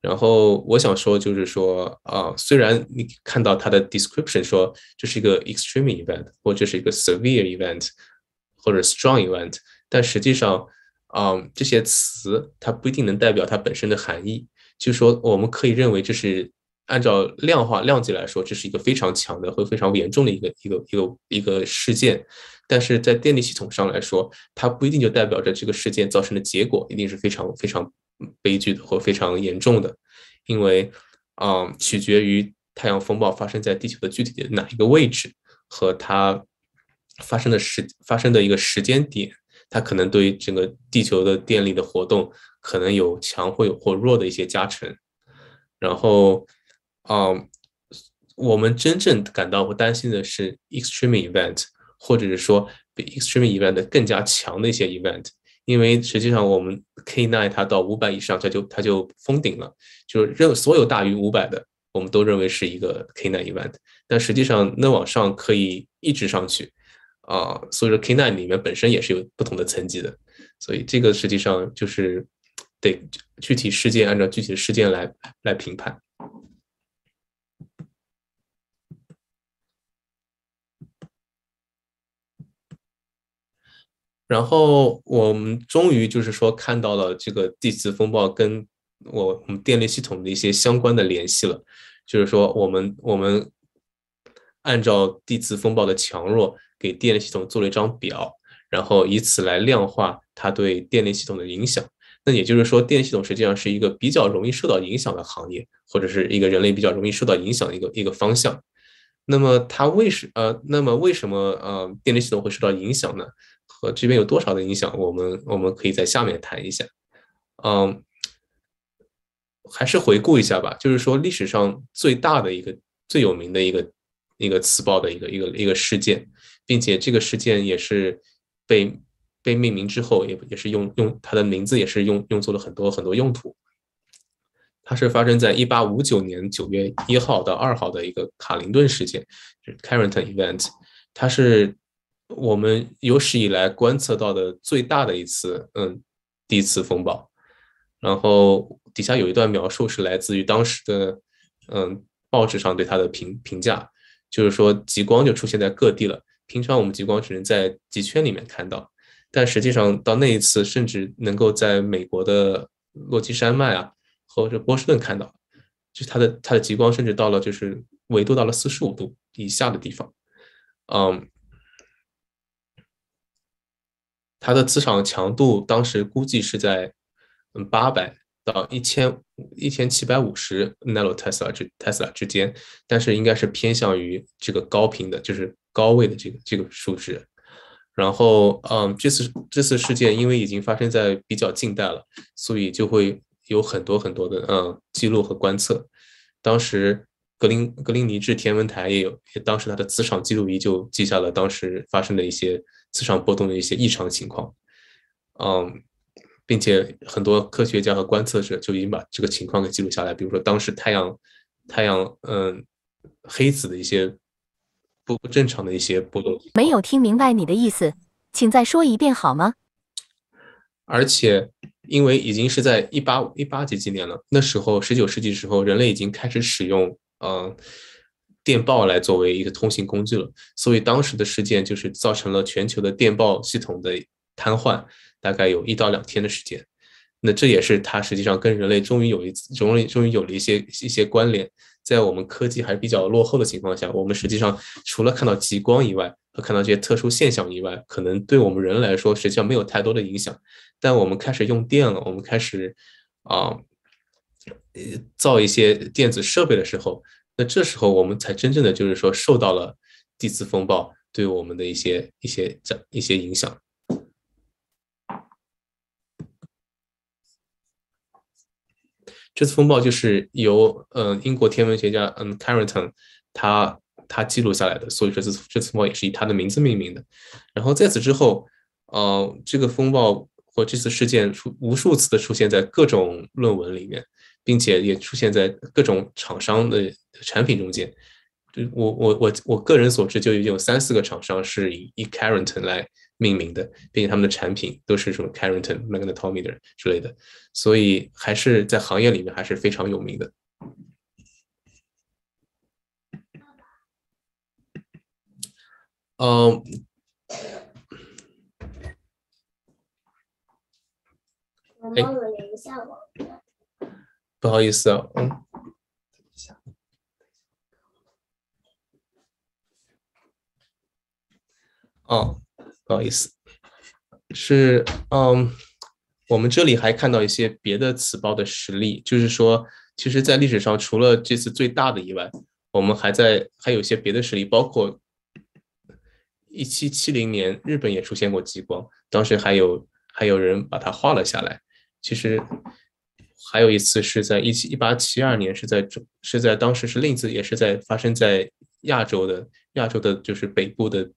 S2: 然后我想说，就是说啊，虽然你看到它的 description 说这是一个 extreme event，或者是一个 severe event，或者 strong event，但实际上，啊，这些词它不一定能代表它本身的含义。就是说，我们可以认为这是按照量化量级来说，这是一个非常强的或非常严重的一个一个一个一个事件。但是在电力系统上来说，它不一定就代表着这个事件造成的结果一定是非常非常。悲剧的或非常严重的，因为嗯，取决于太阳风暴发生在地球的具体的哪一个位置和它发生的时发生的一个时间点，它可能对整个地球的电力的活动可能有强或有或弱的一些加成。然后啊，我们真正感到或担心的是 extreme event，或者是说比 extreme event 更加强的一些 event。因为实际上，我们 K9 它到五百以上，它就它就封顶了，就是任所有大于五百的，我们都认为是一个 K9 event。但实际上，那往上可以一直上去啊，所以说 K9 里面本身也是有不同的层级的，所以这个实际上就是得具体事件按照具体的事件来来评判。然后我们终于就是说看到了这个地磁风暴跟我我们电力系统的一些相关的联系了，就是说我们我们按照地磁风暴的强弱给电力系统做了一张表，然后以此来量化它对电力系统的影响。那也就是说，电力系统实际上是一个比较容易受到影响的行业，或者是一个人类比较容易受到影响的一个一个方向。那么它为什呃，那么为什么呃电力系统会受到影响呢？和这边有多少的影响，我们我们可以在下面谈一下。嗯，还是回顾一下吧，就是说历史上最大的一个、最有名的一个、一个磁暴的一个、一个、一个事件，并且这个事件也是被被命名之后，也也是用用它的名字也是用用作了很多很多用途。它是发生在一八五九年九月一号到二号的一个卡林顿事件，就是 Carrington Event，它是。我们有史以来观测到的最大的一次，嗯，地磁风暴。然后底下有一段描述是来自于当时的，嗯，报纸上对它的评评价，就是说极光就出现在各地了。平常我们极光只能在极圈里面看到，但实际上到那一次，甚至能够在美国的落基山脉啊，或者波士顿看到，就它的它的极光甚至到了就是纬度到了四十五度以下的地方，嗯。它的磁场强度当时估计是在嗯八百到一千一千七百五十 nano tesla 之 tesla 之间，但是应该是偏向于这个高频的，就是高位的这个这个数值。然后嗯，这次这次事件因为已经发生在比较近代了，所以就会有很多很多的嗯记录和观测。当时格林格林尼治天文台也有，当时它的磁场记录仪就记下了当时发生的一些。磁场波动的一些异常情况，嗯，并且很多科学家和观测者就已经把这个情况给记录下来。比如说，当时太阳太阳嗯黑子的一些不不正常的一些波动。
S3: 没有听明白你的意思，请再说一遍好吗？
S2: 而且因为已经是在一八一八几几年了，那时候十九世纪时候，人类已经开始使用呃电报来作为一个通信工具了，所以当时的事件就是造成了全球的电报系统的瘫痪，大概有一到两天的时间。那这也是它实际上跟人类终于有一次终于终于有了一些一些关联。在我们科技还比较落后的情况下，我们实际上除了看到极光以外，和看到这些特殊现象以外，可能对我们人来说实际上没有太多的影响。但我们开始用电了，我们开始啊，造一些电子设备的时候，那这时候我们才真正的就是说受到了地磁风暴对我们的一些一些这一些影响。这次风暴就是由嗯英国天文学家嗯 Carrington 他他记录下来的，所以说这次这次风暴也是以他的名字命名的。然后在此之后，呃，这个风暴或这次事件出无数次的出现在各种论文里面，并且也出现在各种厂商的产品中间。就我我我我个人所知，就已经有三四个厂商是以以 Carrington 来。命名的，并且他们的产品都是什么 Carrington magnetometer 之类的，所以还是在行业里面还是非常有名的。嗯，
S4: 我忘了连一下网。
S2: 不好意思啊，嗯。哦。不好意思，是嗯，我们这里还看到一些别的磁暴的实例，就是说，其实，在历史上除了这次最大的以外，我们还在还有一些别的实例，包括一七七零年日本也出现过极光，当时还有还有人把它画了下来。其实还有一次是在一七一八七二年，是在中是在当时是另一次，也是在发生在亚洲的亚洲的，就是北部的。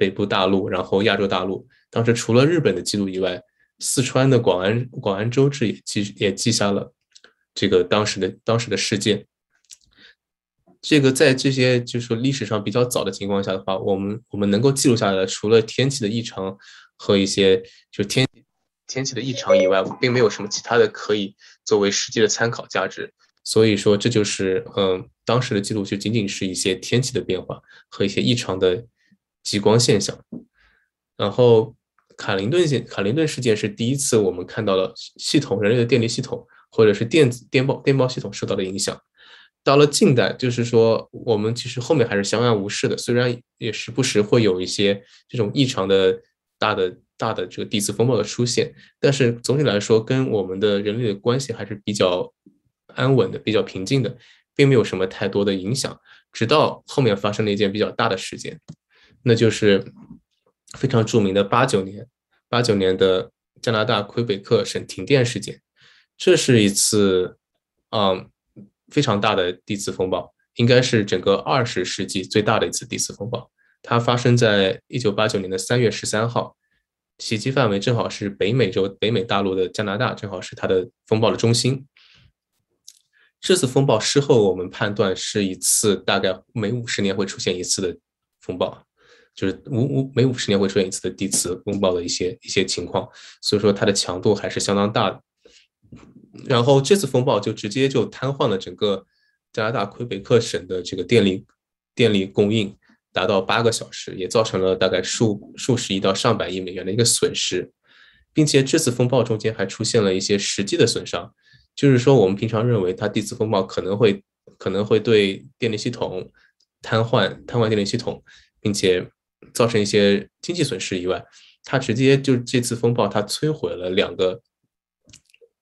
S2: 北部大陆，然后亚洲大陆，当时除了日本的记录以外，四川的广安广安州志也记也记下了这个当时的当时的事件。这个在这些就是历史上比较早的情况下的话，我们我们能够记录下来的，除了天气的异常和一些就天天气的异常以外，并没有什么其他的可以作为实际的参考价值。所以说，这就是嗯，当时的记录就仅仅是一些天气的变化和一些异常的。极光现象，然后卡林顿现卡林顿事件是第一次我们看到了系统人类的电力系统或者是电子电报电报系统受到了影响。到了近代，就是说我们其实后面还是相安无事的，虽然也时不时会有一些这种异常的大的大的这个地磁风暴的出现，但是总体来说，跟我们的人类的关系还是比较安稳的，比较平静的，并没有什么太多的影响。直到后面发生了一件比较大的事件。那就是非常著名的八九年，八九年的加拿大魁北克省停电事件，这是一次，嗯，非常大的地磁风暴，应该是整个二十世纪最大的一次地磁风暴。它发生在一九八九年的三月十三号，袭击范围正好是北美洲、北美大陆的加拿大，正好是它的风暴的中心。这次风暴事后我们判断是一次大概每五十年会出现一次的风暴。就是五五每五十年会出现一次的地磁风暴的一些一些情况，所以说它的强度还是相当大的。然后这次风暴就直接就瘫痪了整个加拿大魁北克省的这个电力电力供应，达到八个小时，也造成了大概数数十亿到上百亿美元的一个损失，并且这次风暴中间还出现了一些实际的损伤，就是说我们平常认为它地磁风暴可能会可能会对电力系统瘫痪瘫痪电力系统，并且。造成一些经济损失以外，它直接就这次风暴，它摧毁了两个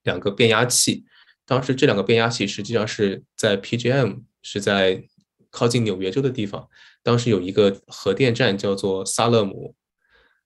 S2: 两个变压器。当时这两个变压器实际上是在 PGM，是在靠近纽约州的地方。当时有一个核电站叫做萨勒姆，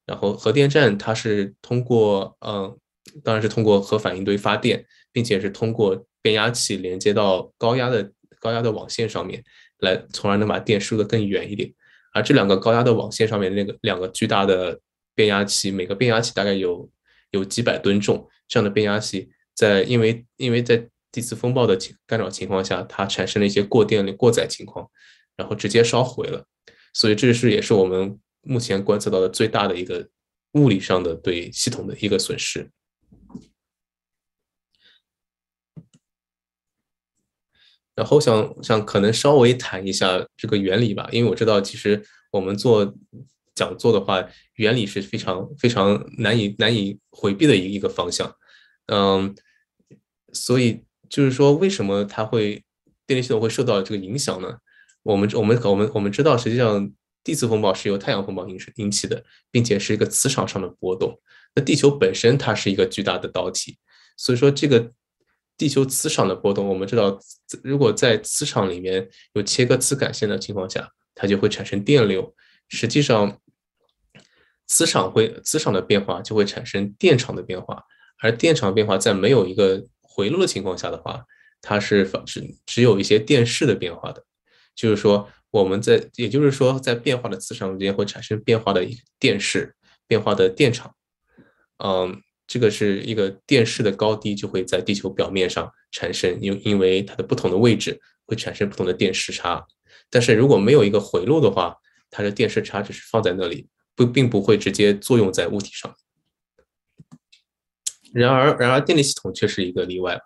S2: 然后核电站它是通过嗯，当然是通过核反应堆发电，并且是通过变压器连接到高压的高压的网线上面来，从而能把电输得更远一点。而这两个高压的网线上面那个两个巨大的变压器，每个变压器大概有有几百吨重。这样的变压器在因为因为在地磁风暴的干扰情况下，它产生了一些过电过载情况，然后直接烧毁了。所以这是也是我们目前观测到的最大的一个物理上的对系统的一个损失。然后想想可能稍微谈一下这个原理吧，因为我知道其实我们做讲座的话，原理是非常非常难以难以回避的一一个方向。嗯，所以就是说，为什么它会电力系统会受到这个影响呢？我们我们我们我们知道，实际上地磁风暴是由太阳风暴引引起的，并且是一个磁场上的波动。那地球本身它是一个巨大的导体，所以说这个。地球磁场的波动，我们知道，如果在磁场里面有切割磁感线的情况下，它就会产生电流。实际上，磁场会磁场的变化就会产生电场的变化，而电场变化在没有一个回路的情况下的话，它是只只有一些电势的变化的。就是说，我们在也就是说，在变化的磁场中间会产生变化的电势，变化的电场，嗯。这个是一个电势的高低就会在地球表面上产生，因因为它的不同的位置会产生不同的电势差。但是如果没有一个回路的话，它的电势差只是放在那里，不并不会直接作用在物体上。然而，然而电力系统却是一个例外。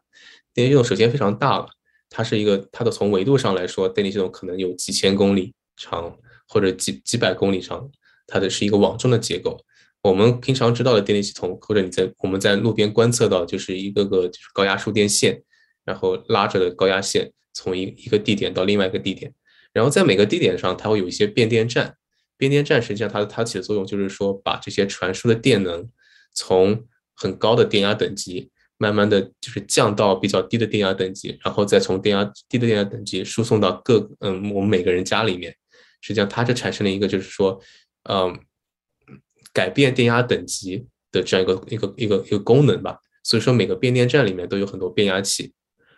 S2: 电力系统首先非常大了，它是一个它的从维度上来说，电力系统可能有几千公里长或者几几百公里长，它的是一个网状的结构。我们平常知道的电力系统，或者你在我们在路边观测到，就是一个个就是高压输电线，然后拉着的高压线从一一个地点到另外一个地点，然后在每个地点上，它会有一些变电站。变电站实际上它它起的作用就是说，把这些传输的电能从很高的电压等级，慢慢的就是降到比较低的电压等级，然后再从电压低的电压等级输送到各嗯我们每个人家里面。实际上它就产生了一个就是说，嗯。改变电压等级的这样一个一个一个一个功能吧，所以说每个变电站里面都有很多变压器，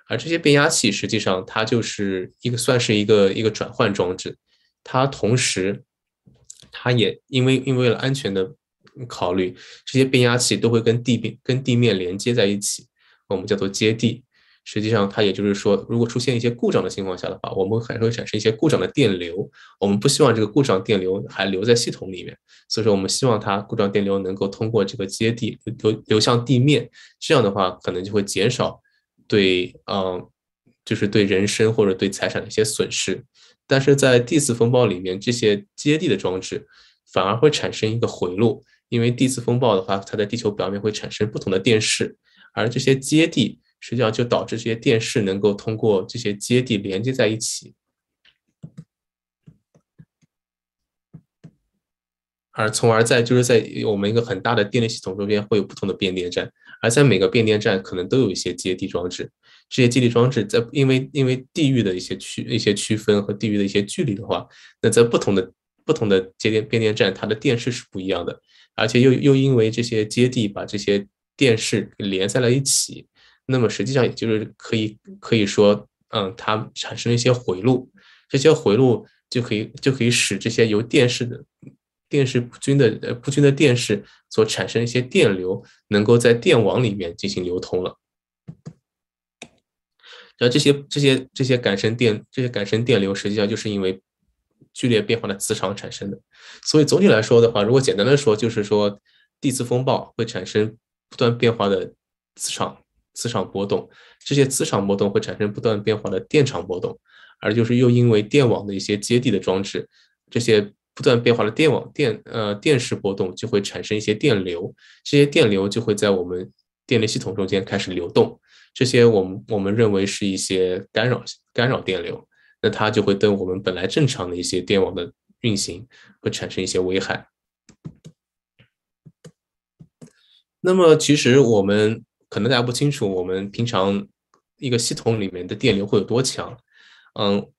S2: 而这些变压器实际上它就是一个算是一个一个转换装置，它同时它也因为因为了安全的考虑，这些变压器都会跟地面跟地面连接在一起，我们叫做接地。实际上，它也就是说，如果出现一些故障的情况下的话，我们还会产生一些故障的电流。我们不希望这个故障电流还留在系统里面，所以说我们希望它故障电流能够通过这个接地流流向地面。这样的话，可能就会减少对嗯，就是对人身或者对财产的一些损失。但是在地磁风暴里面，这些接地的装置反而会产生一个回路，因为地磁风暴的话，它在地球表面会产生不同的电势，而这些接地。实际上就导致这些电势能够通过这些接地连接在一起，而从而在就是在我们一个很大的电力系统中间会有不同的变电站，而在每个变电站可能都有一些接地装置。这些接地装置在因为因为地域的一些区一些区分和地域的一些距离的话，那在不同的不同的接电变电站，它的电势是不一样的，而且又又因为这些接地把这些电势连在了一起。那么实际上也就是可以可以说，嗯，它产生了一些回路，这些回路就可以就可以使这些由电势的电势不均的呃不均的电势所产生一些电流，能够在电网里面进行流通了。然后这些这些这些感生电这些感生电流，实际上就是因为剧烈变化的磁场产生的。所以总体来说的话，如果简单的说，就是说地磁风暴会产生不断变化的磁场。磁场波动，这些磁场波动会产生不断变化的电场波动，而就是又因为电网的一些接地的装置，这些不断变化的电网电呃电势波动就会产生一些电流，这些电流就会在我们电力系统中间开始流动，这些我们我们认为是一些干扰干扰电流，那它就会对我们本来正常的一些电网的运行会产生一些危害。那么其实我们。可能大家不清楚，我们平常一个系统里面的电流会有多强。嗯，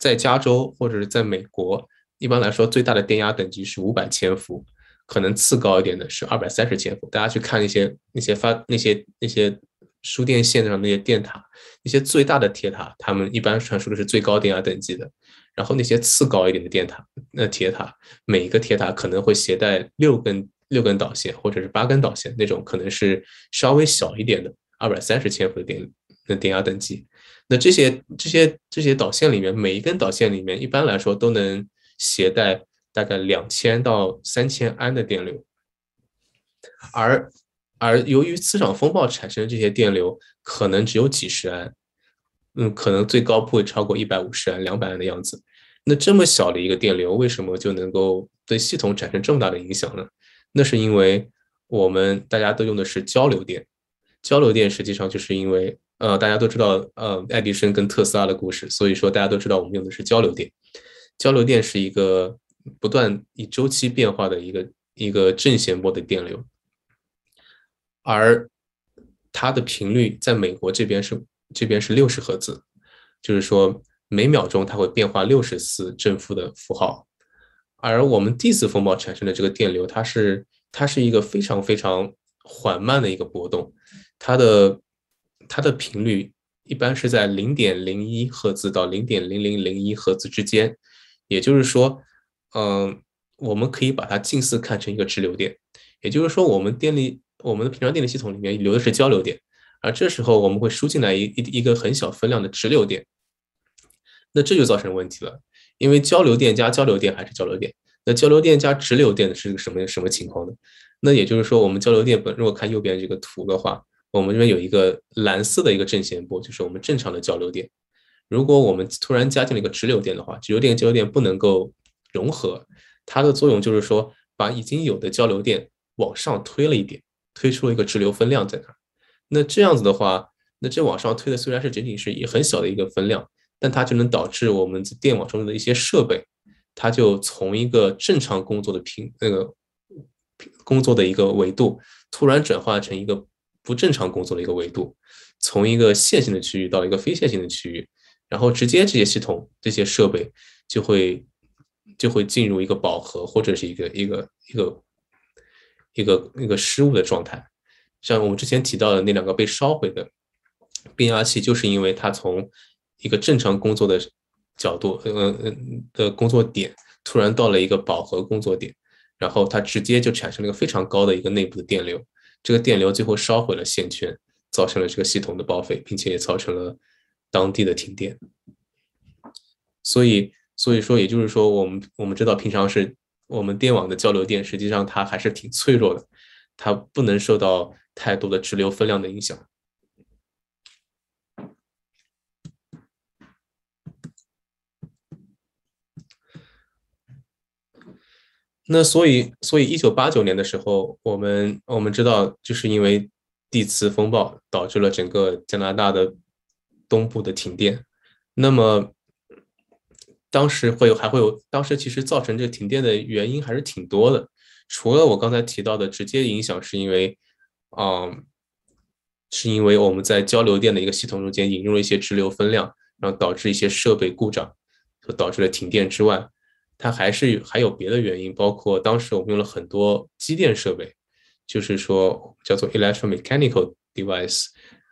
S2: 在加州或者是在美国，一般来说最大的电压等级是五百千伏，可能次高一点的是二百三十千伏。大家去看那些那些发那些那些输电线上那些电塔，那些最大的铁塔，他们一般传输的是最高电压等级的。然后那些次高一点的电塔，那铁塔每一个铁塔可能会携带六根。六根导线或者是八根导线那种，可能是稍微小一点的，二百三十千伏的电的电压等级。那这些这些这些导线里面，每一根导线里面一般来说都能携带大概两千到三千安的电流。而而由于磁场风暴产生的这些电流，可能只有几十安，嗯，可能最高不会超过一百五十安、两百安的样子。那这么小的一个电流，为什么就能够对系统产生这么大的影响呢？那是因为我们大家都用的是交流电，交流电实际上就是因为呃大家都知道呃爱迪生跟特斯拉的故事，所以说大家都知道我们用的是交流电。交流电是一个不断以周期变化的一个一个正弦波的电流。而它的频率在美国这边是这边是六十赫兹，就是说每秒钟它会变化六十次正负的符号。而我们地磁风暴产生的这个电流，它是它是一个非常非常缓慢的一个波动，它的它的频率一般是在零点零一赫兹到零点零零零一赫兹之间，也就是说，嗯，我们可以把它近似看成一个直流电，也就是说我们电力。我们的平常电力系统里面流的是交流电，而这时候我们会输进来一一一个很小分量的直流电，那这就造成问题了，因为交流电加交流电还是交流电，那交流电加直流电是个什么什么情况呢？那也就是说，我们交流电本如果看右边这个图的话，我们这边有一个蓝色的一个正弦波，就是我们正常的交流电。如果我们突然加进了一个直流电的话，直流电交流电不能够融合，它的作用就是说把已经有的交流电往上推了一点。推出了一个直流分量在那，那这样子的话，那这往上推的虽然是仅仅是一很小的一个分量，但它就能导致我们电网中的一些设备，它就从一个正常工作的频那个工作的一个维度，突然转化成一个不正常工作的一个维度，从一个线性的区域到一个非线性的区域，然后直接这些系统这些设备就会就会进入一个饱和或者是一个一个一个。一个那个失误的状态，像我们之前提到的那两个被烧毁的变压器，就是因为它从一个正常工作的角度，呃呃的工作点，突然到了一个饱和工作点，然后它直接就产生了一个非常高的一个内部的电流，这个电流最后烧毁了线圈，造成了这个系统的报废，并且也造成了当地的停电。所以，所以说，也就是说，我们我们知道平常是。我们电网的交流电实际上它还是挺脆弱的，它不能受到太多的直流分量的影响。那所以，所以一九八九年的时候，我们我们知道，就是因为地磁风暴导致了整个加拿大的东部的停电。那么当时会有，还会有，当时其实造成这个停电的原因还是挺多的。除了我刚才提到的直接影响，是因为，嗯，是因为我们在交流电的一个系统中间引入了一些直流分量，然后导致一些设备故障，所导致了停电之外，它还是还有别的原因，包括当时我们用了很多机电设备，就是说叫做 electromechanical device，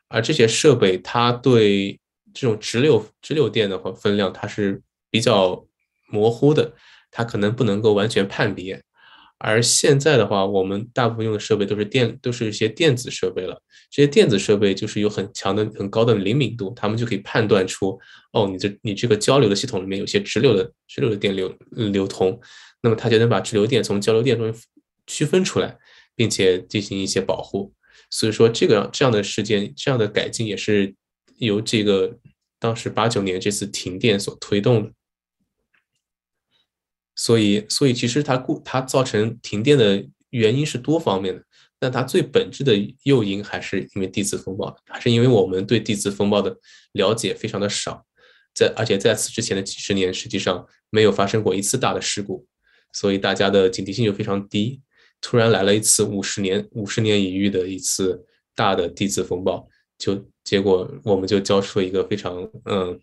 S2: 而这些设备它对这种直流直流电的话分量它是。比较模糊的，它可能不能够完全判别。而现在的话，我们大部分用的设备都是电，都是一些电子设备了。这些电子设备就是有很强的、很高的灵敏度，他们就可以判断出，哦，你这你这个交流的系统里面有些直流的直流的电流流通，那么它就能把直流电从交流电中区分出来，并且进行一些保护。所以说，这个这样的事件、这样的改进也是由这个当时八九年这次停电所推动的。所以，所以其实它故它造成停电的原因是多方面的，但它最本质的诱因还是因为地磁风暴，还是因为我们对地磁风暴的了解非常的少，在而且在此之前的几十年，实际上没有发生过一次大的事故，所以大家的警惕性就非常低。突然来了一次五十年五十年一遇的一次大的地磁风暴，就结果我们就交出了一个非常嗯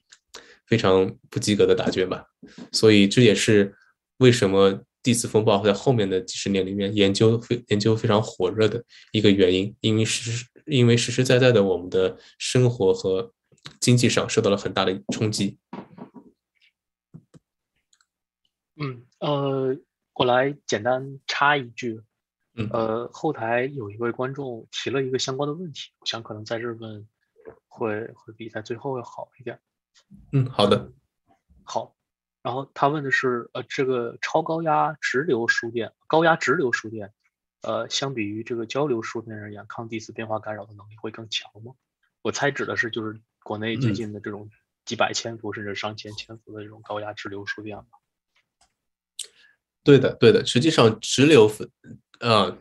S2: 非常不及格的答卷吧。所以这也是。为什么地磁风暴在后面的几十年里面研究非研究非常火热的一个原因？因为实因为实实在在的我们的生活和经济上受到了很大的冲击。
S1: 嗯呃，我来简单插一句，
S2: 嗯
S1: 呃，后台有一位观众提了一个相关的问题，我想可能在这问会会比在最后要好一点。
S2: 嗯，好的，
S1: 好。然后他问的是，呃，这个超高压直流输电、高压直流输电，呃，相比于这个交流输电而言，抗地磁变化干扰的能力会更强吗？我猜指的是就是国内最近的这种几百千伏甚至上千千伏的这种高压直流输电吧。
S2: 对的，对的。实际上，直流分，呃，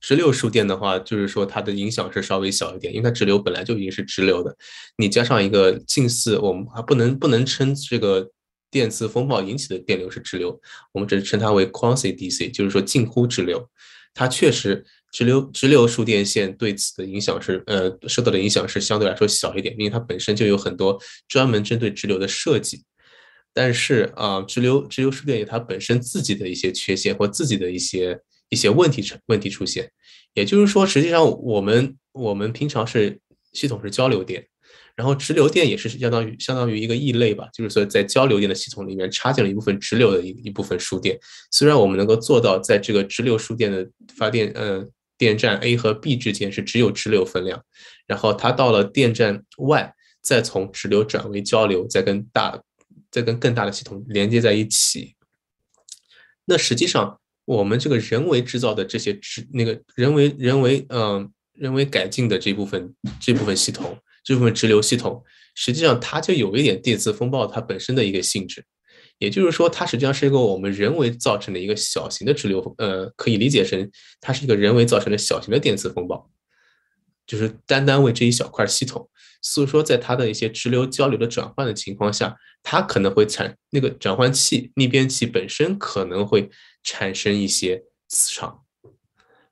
S2: 直流输电的话，就是说它的影响是稍微小一点，因为它直流本来就已经是直流的，你加上一个近似，我们还不能不能称这个电磁风暴引起的电流是直流，我们只称它为 quasi DC，就是说近乎直流。它确实直流直流输电线对此的影响是，呃，受到的影响是相对来说小一点，因为它本身就有很多专门针对直流的设计。但是啊，直流直流输电有它本身自己的一些缺陷或自己的一些一些问题出问题出现，也就是说，实际上我们我们平常是系统是交流电，然后直流电也是相当于相当于一个异类吧，就是说在交流电的系统里面插进了一部分直流的一一部分输电。虽然我们能够做到在这个直流输电的发电呃电站 A 和 B 之间是只有直流分量，然后它到了电站 Y 再从直流转为交流，再跟大。再跟更大的系统连接在一起，那实际上我们这个人为制造的这些直那个人为人为嗯人为改进的这部分这部分系统这部分直流系统，实际上它就有一点电磁风暴它本身的一个性质，也就是说它实际上是一个我们人为造成的一个小型的直流，呃，可以理解成它是一个人为造成的小型的电磁风暴，就是单单为这一小块系统。所以说，在它的一些直流交流的转换的情况下，它可能会产那个转换器逆变器本身可能会产生一些磁场，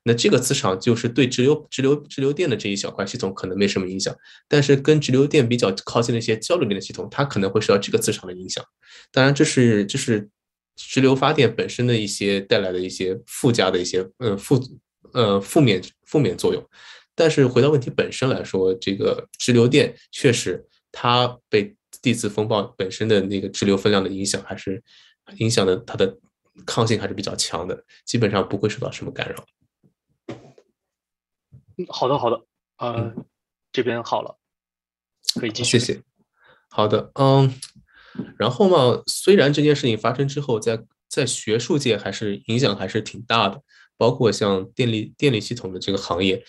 S2: 那这个磁场就是对直流直流直流电的这一小块系统可能没什么影响，但是跟直流电比较靠近的一些交流电的系统，它可能会受到这个磁场的影响。当然，这是这是直流发电本身的一些带来的一些附加的一些呃负呃负面负面作用。但是回到问题本身来说，这个直流电确实它被地磁风暴本身的那个直流分量的影响，还是影响的它的抗性还是比较强的，基本上不会受到什么干扰。
S1: 嗯，好的好的，呃，这边好了，可以继续。
S2: 谢谢。好的，嗯，然后嘛，虽然这件事情发生之后，在在学术界还是影响还是挺大的，包括像电力电力系统的这个行业。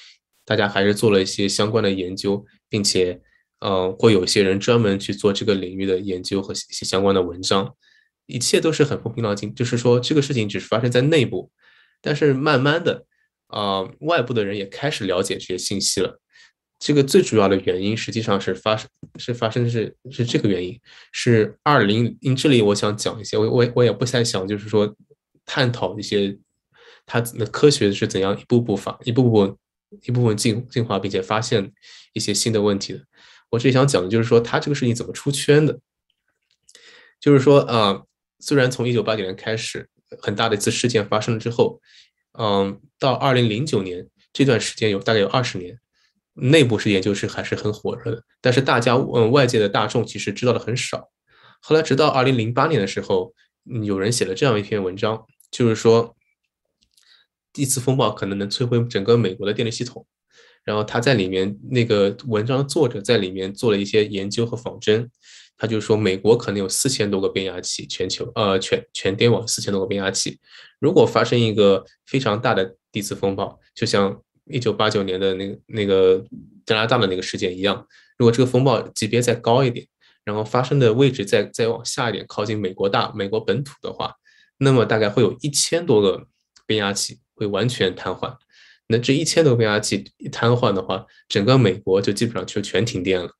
S2: 大家还是做了一些相关的研究，并且，嗯，会有一些人专门去做这个领域的研究和写相关的文章，一切都是很风平浪静。就是说，这个事情只是发生在内部，但是慢慢的，啊，外部的人也开始了解这些信息了。这个最主要的原因实际上是发生是发生是是这个原因，是二零。这里我想讲一些，我我我也不太想就是说探讨一些它的科学是怎样一步步发一步步。一部分进进化，并且发现一些新的问题的。我这里想讲的就是说，他这个事情怎么出圈的？就是说啊，虽然从一九八九年开始，很大的一次事件发生了之后，嗯，到二零零九年这段时间有大概有二十年，内部是研究是还是很火热的，但是大家嗯外界的大众其实知道的很少。后来直到二零零八年的时候，有人写了这样一篇文章，就是说。地磁风暴可能能摧毁整个美国的电力系统，然后他在里面那个文章作者在里面做了一些研究和仿真，他就说美国可能有四千多个变压器，全球呃全全电网四千多个变压器，如果发生一个非常大的地磁风暴，就像一九八九年的那个那个加拿大的那个事件一样，如果这个风暴级别再高一点，然后发生的位置再再往下一点，靠近美国大美国本土的话，那么大概会有一千多个变压器。会完全瘫痪，那这一千多个变压器一瘫痪的话，整个美国就基本上就全停电了。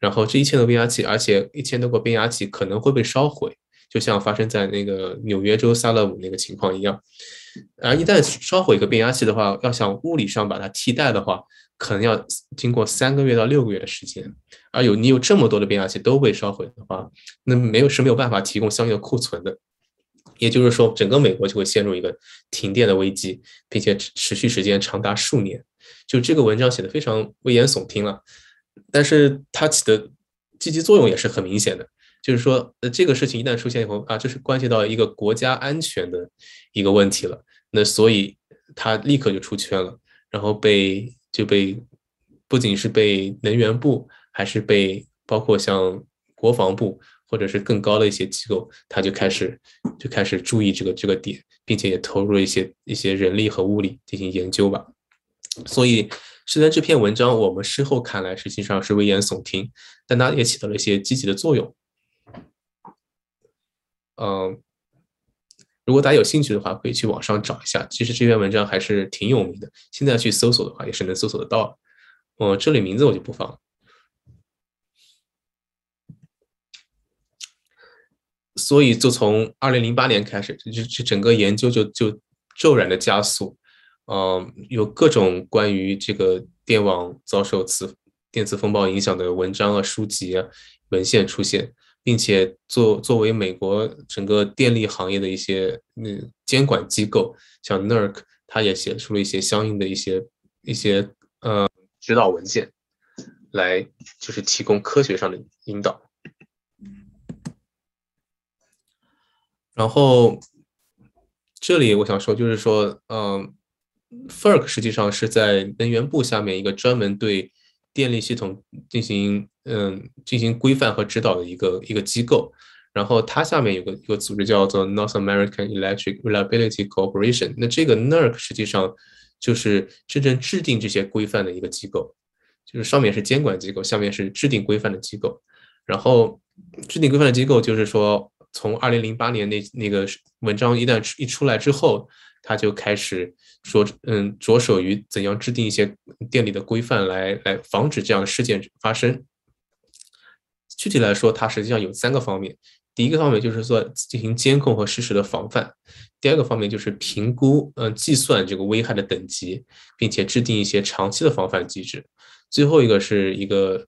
S2: 然后这一千多变压器，而且一千多个变压器可能会被烧毁，就像发生在那个纽约州萨勒姆那个情况一样。而一旦烧毁一个变压器的话，要想物理上把它替代的话，可能要经过三个月到六个月的时间。而有你有这么多的变压器都被烧毁的话，那没有是没有办法提供相应的库存的。也就是说，整个美国就会陷入一个停电的危机，并且持续时间长达数年。就这个文章写的非常危言耸听了，但是它起的积极作用也是很明显的。就是说，呃，这个事情一旦出现以后啊，这是关系到一个国家安全的一个问题了。那所以它立刻就出圈了，然后被就被不仅是被能源部，还是被包括像国防部。或者是更高的一些机构，他就开始就开始注意这个这个点，并且也投入了一些一些人力和物力进行研究吧。所以，虽然这篇文章我们事后看来实际上是危言耸听，但它也起到了一些积极的作用。嗯，如果大家有兴趣的话，可以去网上找一下。其实这篇文章还是挺有名的，现在去搜索的话也是能搜索得到。嗯，这里名字我就不放。所以，就从二零零八年开始，就这整个研究就就骤然的加速。嗯，有各种关于这个电网遭受磁电磁风暴影响的文章啊、书籍啊、文献出现，并且作作为美国整个电力行业的一些嗯监管机构，像 NERC，他也写出了一些相应的一些一些呃指导文件，来就是提供科学上的引导。然后这里我想说，就是说，嗯。FERC 实际上是在能源部下面一个专门对电力系统进行嗯进行规范和指导的一个一个机构，然后它下面有个一个组织叫做 North American Electric Reliability Corporation。那这个 NERC 实际上就是真正制定这些规范的一个机构，就是上面是监管机构，下面是制定规范的机构。然后制定规范的机构就是说，从二零零八年那那个文章一旦一出来之后。他就开始说，嗯，着手于怎样制定一些电力的规范，来来防止这样的事件发生。具体来说，它实际上有三个方面。第一个方面就是说进行监控和实时的防范；第二个方面就是评估，嗯，计算这个危害的等级，并且制定一些长期的防范机制；最后一个是一个，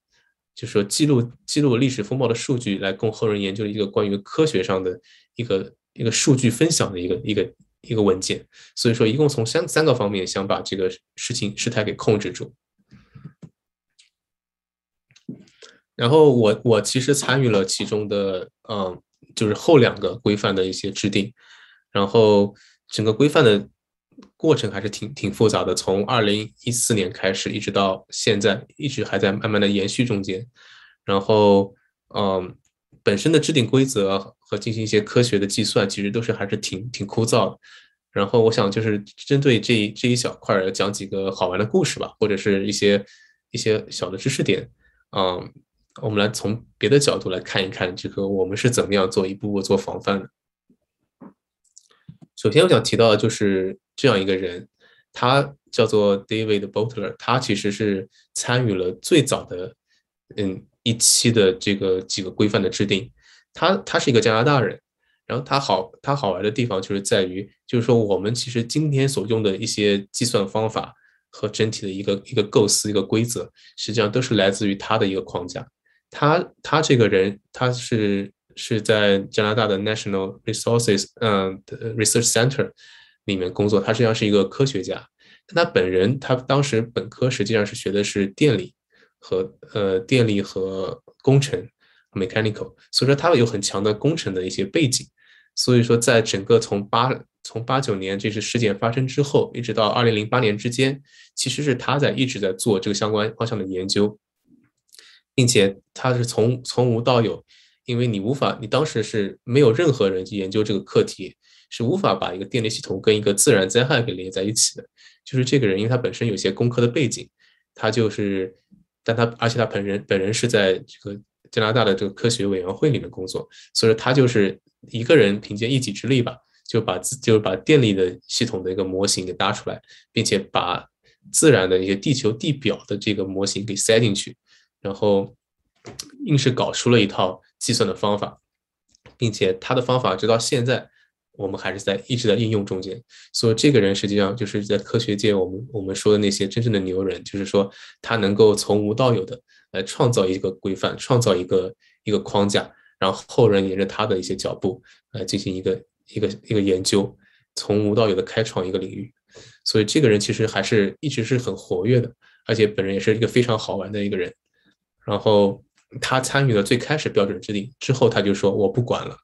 S2: 就是说记录记录历史风暴的数据，来供后人研究的一个关于科学上的一个一个数据分享的一个一个。一个文件，所以说一共从三三个方面想把这个事情事态给控制住。然后我我其实参与了其中的，嗯，就是后两个规范的一些制定。然后整个规范的过程还是挺挺复杂的，从二零一四年开始，一直到现在，一直还在慢慢的延续中间。然后，嗯。本身的制定规则和进行一些科学的计算，其实都是还是挺挺枯燥的。然后我想就是针对这这一小块讲几个好玩的故事吧，或者是一些一些小的知识点。嗯，我们来从别的角度来看一看这个我们是怎么样做一步步做防范的。首先我想提到的就是这样一个人，他叫做 David Butler，他其实是参与了最早的，嗯。一期的这个几个规范的制定，他他是一个加拿大人，然后他好他好玩的地方就是在于，就是说我们其实今天所用的一些计算方法和整体的一个一个构思一个规则，实际上都是来自于他的一个框架。他他这个人他是是在加拿大的 National Resources 嗯 Research Center 里面工作，他实际上是一个科学家。他本人他当时本科实际上是学的是电力。和呃电力和工程，mechanical，所以说他有很强的工程的一些背景，所以说在整个从八从八九年这次事件发生之后，一直到二零零八年之间，其实是他在一直在做这个相关方向的研究，并且他是从从无到有，因为你无法，你当时是没有任何人去研究这个课题，是无法把一个电力系统跟一个自然灾害给连在一起的，就是这个人，因为他本身有些工科的背景，他就是。但他而且他本人本人是在这个加拿大的这个科学委员会里面工作，所以他就是一个人凭借一己之力吧，就把自就是把电力的系统的一个模型给搭出来，并且把自然的一些地球地表的这个模型给塞进去，然后硬是搞出了一套计算的方法，并且他的方法直到现在。我们还是在一直在应用中间，所以这个人实际上就是在科学界，我们我们说的那些真正的牛人，就是说他能够从无到有的来创造一个规范，创造一个一个框架，然后后人沿着他的一些脚步来进行一个一个一个研究，从无到有的开创一个领域。所以这个人其实还是一直是很活跃的，而且本人也是一个非常好玩的一个人。然后他参与了最开始标准制定之后，他就说我不管了。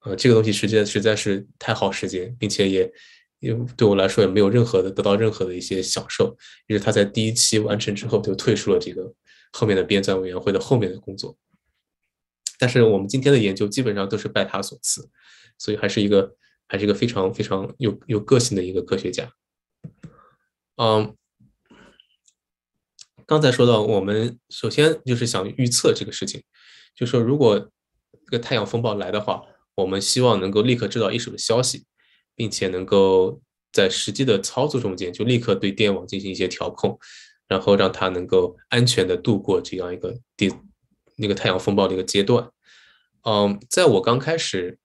S2: 呃，这个东西实际实在是太耗时间，并且也，也对我来说也没有任何的得到任何的一些享受。于是他在第一期完成之后就退出了这个后面的编纂委员会的后面的工作。但是我们今天的研究基本上都是拜他所赐，所以还是一个还是一个非常非常有有个性的一个科学家。嗯，刚才说到，我们首先就是想预测这个事情，就说如果这个太阳风暴来的话，我们希望能够立刻知道一手的消息，并且能够在实际的操作中间就立刻对电网进行一些调控，然后让它能够安全的度过这样一个地那个太阳风暴的一个阶段。嗯，在我刚开始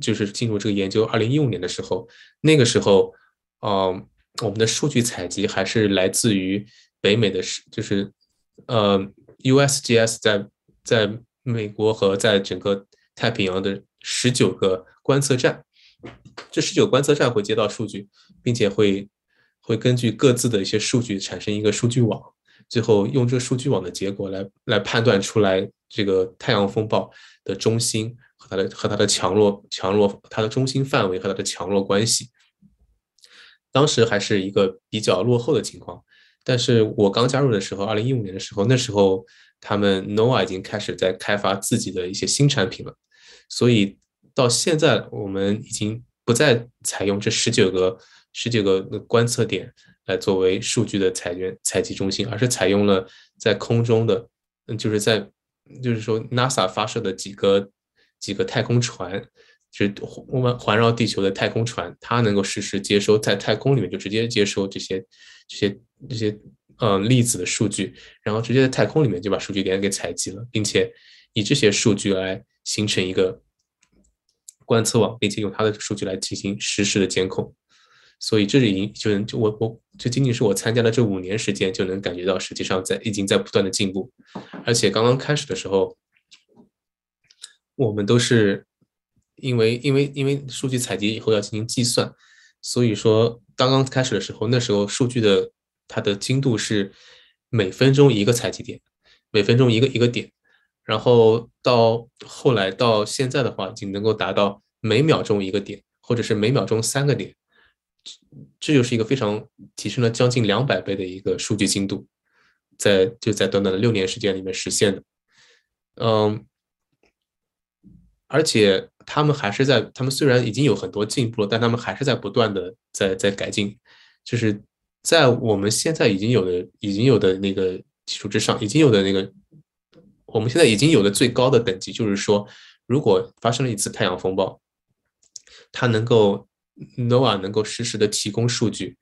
S2: 就是进入这个研究，二零一五年的时候，那个时候，嗯。我们的数据采集还是来自于北美的，是就是呃，USGS 在在美国和在整个太平洋的十九个观测站，这十九观测站会接到数据，并且会会根据各自的一些数据产生一个数据网，最后用这个数据网的结果来来判断出来这个太阳风暴的中心和它的和它的强弱强弱它的中心范围和它的强弱关系。当时还是一个比较落后的情况，但是我刚加入的时候，二零一五年的时候，那时候他们 NOAA 已经开始在开发自己的一些新产品了，所以到现在我们已经不再采用这十九个十九个观测点来作为数据的采源采集中心，而是采用了在空中的，嗯，就是在就是说 NASA 发射的几个几个太空船。就是我们环绕地球的太空船，它能够实时接收，在太空里面就直接接收这些、这些、这些呃粒子的数据，然后直接在太空里面就把数据点给采集了，并且以这些数据来形成一个观测网，并且用它的数据来进行实时的监控。所以这里就能就我我这仅仅是我参加了这五年时间，就能感觉到实际上在已经在不断的进步，而且刚刚开始的时候，我们都是。因为因为因为数据采集以后要进行计算，所以说刚刚开始的时候，那时候数据的它的精度是每分钟一个采集点，每分钟一个一个点，然后到后来到现在的话，已经能够达到每秒钟一个点，或者是每秒钟三个点，这这就是一个非常提升了将近两百倍的一个数据精度，在就在短短的六年时间里面实现的，嗯。而且他们还是在，他们虽然已经有很多进步了，但他们还是在不断的在在改进，就是在我们现在已经有的已经有的那个基础之上，已经有的那个我们现在已经有的最高的等级，就是说，如果发生了一次太阳风暴，它能够 NOAA 能够实时的提供数据，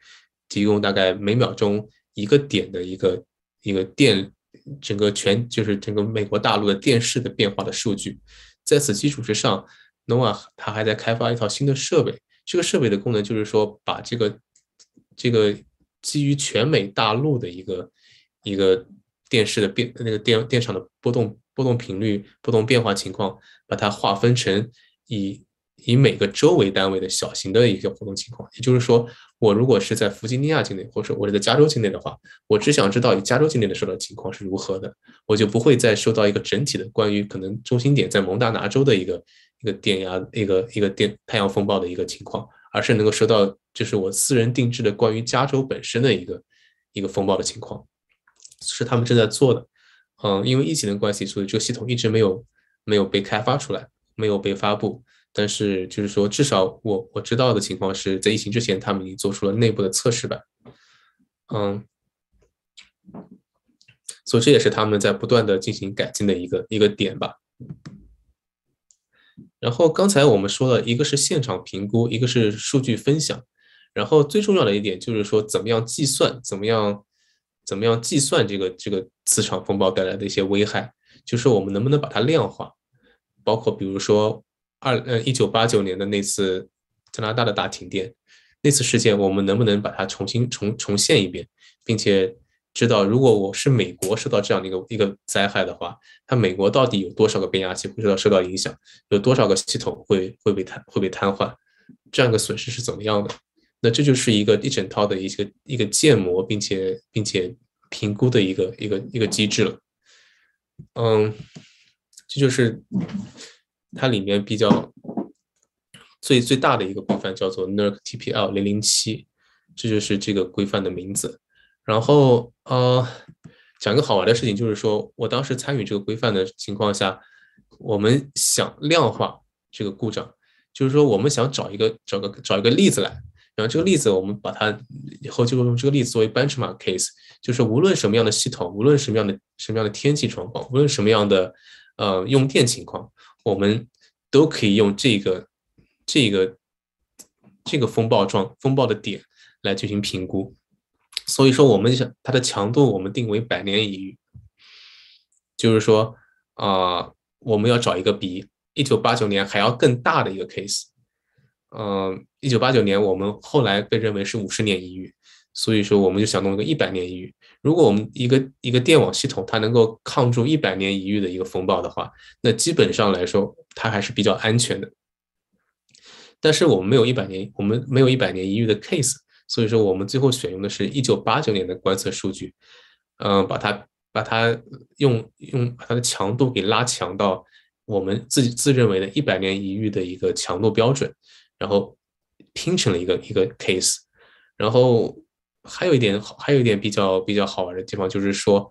S2: 提供大概每秒钟一个点的一个一个电整个全就是整个美国大陆的电势的变化的数据。在此基础之上，NOAA 它还在开发一套新的设备。这个设备的功能就是说，把这个这个基于全美大陆的一个一个电视的变那个电电场的波动波动频率波动变化情况，把它划分成以。以每个州为单位的小型的一个活动情况，也就是说，我如果是在弗吉尼亚境内，或者我是在加州境内的话，我只想知道以加州境内的受到情况是如何的，我就不会再收到一个整体的关于可能中心点在蒙大拿州的一个一个电压、一个一个电太阳风暴的一个情况，而是能够收到就是我私人定制的关于加州本身的一个一个风暴的情况，是他们正在做的。嗯，因为疫情的关系，所以这个系统一直没有没有被开发出来，没有被发布。但是，就是说，至少我我知道的情况是在疫情之前，他们已经做出了内部的测试版，嗯，所以这也是他们在不断的进行改进的一个一个点吧。然后刚才我们说了一个是现场评估，一个是数据分享，然后最重要的一点就是说，怎么样计算，怎么样怎么样计算这个这个磁场风暴带来的一些危害，就是我们能不能把它量化，包括比如说。二呃，一九八九年的那次加拿大的大停电，那次事件，我们能不能把它重新重重现一遍，并且知道，如果我是美国受到这样的一个一个灾害的话，它美国到底有多少个变压器会受到受到影响，有多少个系统会会被瘫会被瘫痪，这样的损失是怎么样的？那这就是一个一整套的一个一个建模，并且并且评估的一个一个一个机制了。嗯，这就是。它里面比较最最大的一个规范叫做 NERC TPL 零零七，这就是这个规范的名字。然后呃，讲一个好玩的事情，就是说我当时参与这个规范的情况下，我们想量化这个故障，就是说我们想找一个找个找一个例子来，然后这个例子我们把它以后就用这个例子作为 benchmark case，就是无论什么样的系统，无论什么样的什么样的天气状况，无论什么样的呃用电情况，我们都可以用这个这个这个风暴状风暴的点来进行评估。所以说，我们想它的强度我们定为百年一遇，就是说啊。我们要找一个比一九八九年还要更大的一个 case，嗯，一九八九年我们后来被认为是五十年一遇，所以说我们就想弄一个一百年一遇。如果我们一个一个电网系统它能够抗住一百年一遇的一个风暴的话，那基本上来说它还是比较安全的。但是我们没有一百年，我们没有一百年一遇的 case，所以说我们最后选用的是一九八九年的观测数据，嗯，把它。把它用用把它的强度给拉强到我们自己自认为的一百年一遇的一个强度标准，然后拼成了一个一个 case。然后还有一点好还有一点比较比较好玩的地方就是说，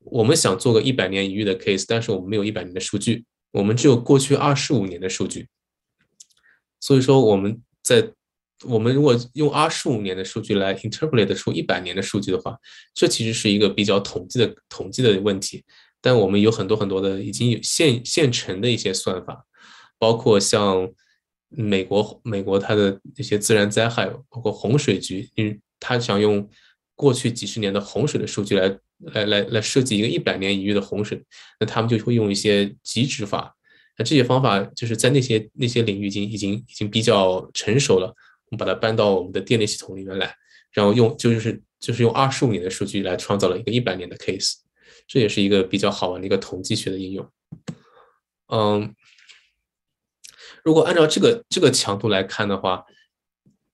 S2: 我们想做个一百年一遇的 case，但是我们没有一百年的数据，我们只有过去二十五年的数据。所以说我们在我们如果用二十五年的数据来 interpolate 出一百年的数据的话，这其实是一个比较统计的统计的问题。但我们有很多很多的已经有现现成的一些算法，包括像美国美国它的那些自然灾害，包括洪水局，嗯，他想用过去几十年的洪水的数据来来来来设计一个一百年一遇的洪水，那他们就会用一些极值法。那这些方法就是在那些那些领域已经已经已经比较成熟了。我们把它搬到我们的电力系统里面来，然后用就是就是用二十五年的数据来创造了一个一百年的 case，这也是一个比较好玩的一个统计学的应用。嗯，如果按照这个这个强度来看的话，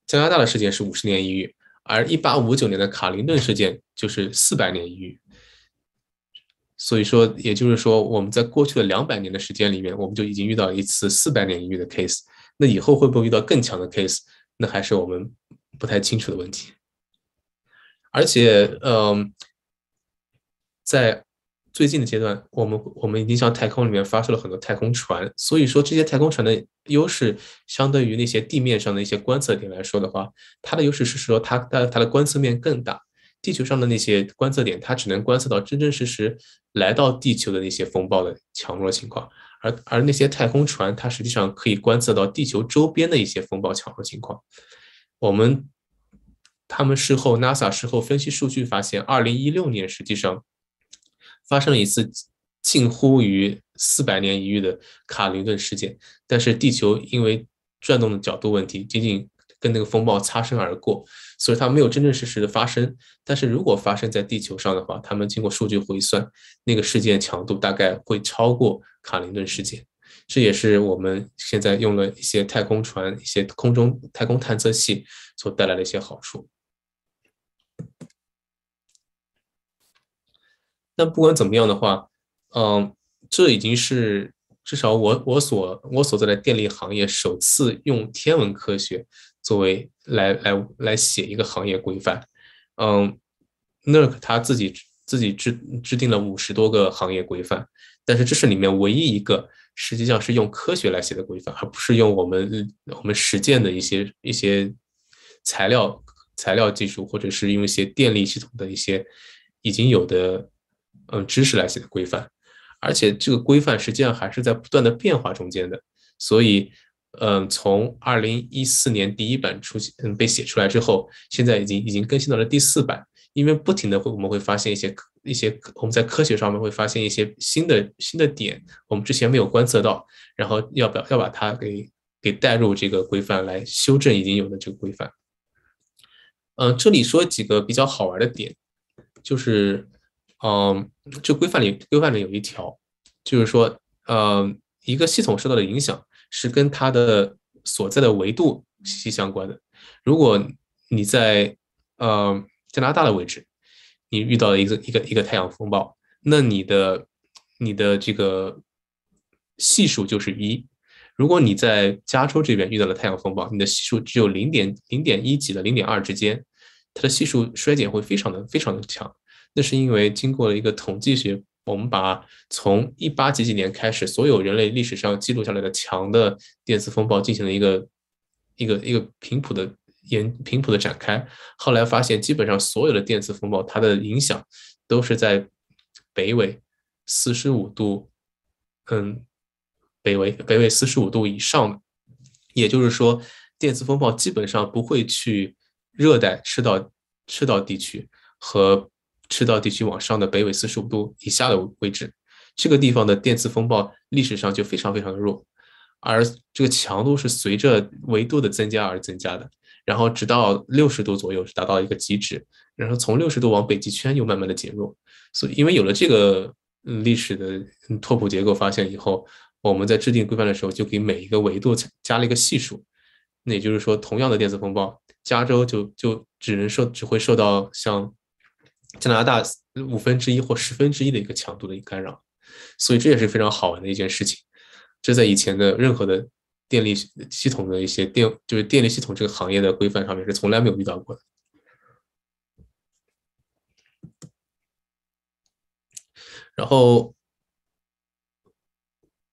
S2: 加拿大的事件是五十年一遇，而一八五九年的卡林顿事件就是四百年一遇。所以说，也就是说，我们在过去的两百年的时间里面，我们就已经遇到一次四百年一遇的 case。那以后会不会遇到更强的 case？那还是我们不太清楚的问题，而且，嗯，在最近的阶段，我们我们已经向太空里面发射了很多太空船，所以说这些太空船的优势，相对于那些地面上的一些观测点来说的话，它的优势是说它它它的观测面更大。地球上的那些观测点，它只能观测到真真实实来到地球的那些风暴的强弱情况。而而那些太空船，它实际上可以观测到地球周边的一些风暴强弱情况。我们他们事后，NASA 事后分析数据发现，二零一六年实际上发生了一次近乎于四百年一遇的卡林顿事件，但是地球因为转动的角度问题，仅仅跟那个风暴擦身而过。所以它没有真真实实的发生，但是如果发生在地球上的话，他们经过数据回算，那个事件强度大概会超过卡林顿事件。这也是我们现在用了一些太空船、一些空中太空探测器所带来的一些好处。但不管怎么样的话，嗯，这已经是至少我我所我所在的电力行业首次用天文科学。作为来来来写一个行业规范，嗯，NERC 他自己自己制制定了五十多个行业规范，但是这是里面唯一一个实际上是用科学来写的规范，而不是用我们我们实践的一些一些材料材料技术，或者是用一些电力系统的一些已经有的嗯知识来写的规范，而且这个规范实际上还是在不断的变化中间的，所以。嗯，从二零一四年第一版出现，嗯，被写出来之后，现在已经已经更新到了第四版。因为不停的会，我们会发现一些一些我们在科学上面会发现一些新的新的点，我们之前没有观测到，然后要不要要把它给给带入这个规范来修正已经有的这个规范。嗯，这里说几个比较好玩的点，就是，嗯，这规范里规范里有一条，就是说，嗯，一个系统受到的影响。是跟它的所在的维度息息相关的。如果你在呃加拿大的位置，你遇到了一个一个一个太阳风暴，那你的你的这个系数就是一。如果你在加州这边遇到了太阳风暴，你的系数只有零点零点一几的零点二之间，它的系数衰减会非常的非常的强。那是因为经过了一个统计学我们把从一八几几年开始，所有人类历史上记录下来的强的电磁风暴进行了一个一个一个频谱的研频谱的展开。后来发现，基本上所有的电磁风暴，它的影响都是在北纬四十五度，嗯，北纬北纬四十五度以上的。也就是说，电磁风暴基本上不会去热带赤道赤道地区和。赤道地区往上的北纬四十五度以下的位置，这个地方的电磁风暴历史上就非常非常的弱，而这个强度是随着纬度的增加而增加的，然后直到六十度左右是达到一个极值，然后从六十度往北极圈又慢慢的减弱。所以，因为有了这个历史的拓扑结构发现以后，我们在制定规范的时候就给每一个维度加了一个系数，那也就是说，同样的电磁风暴，加州就就只能受只会受到像。加拿大五分之一或十分之一的一个强度的一个干扰，所以这也是非常好玩的一件事情。这在以前的任何的电力系统的一些电，就是电力系统这个行业的规范上面是从来没有遇到过的。然后。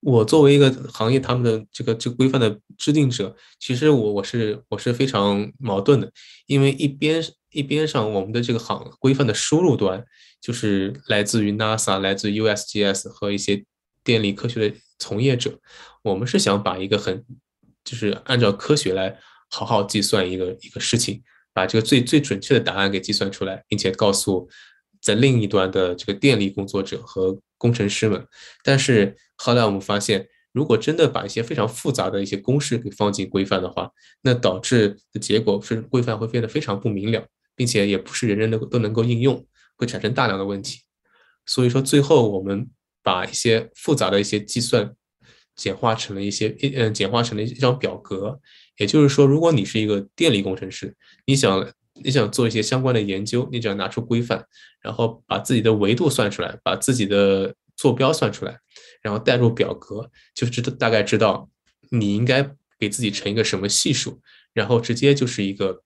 S2: 我作为一个行业他们的这个这个规范的制定者，其实我我是我是非常矛盾的，因为一边一边上我们的这个行规范的输入端就是来自于 NASA、来自 USGS 和一些电力科学的从业者，我们是想把一个很就是按照科学来好好计算一个一个事情，把这个最最准确的答案给计算出来，并且告诉在另一端的这个电力工作者和。工程师们，但是后来我们发现，如果真的把一些非常复杂的一些公式给放进规范的话，那导致的结果是规范会变得非常不明了，并且也不是人人都都能够应用，会产生大量的问题。所以说，最后我们把一些复杂的一些计算简化成了一些嗯，简化成了一张表格。也就是说，如果你是一个电力工程师，你想。你想做一些相关的研究，你只要拿出规范，然后把自己的维度算出来，把自己的坐标算出来，然后带入表格，就知道大概知道你应该给自己乘一个什么系数，然后直接就是一个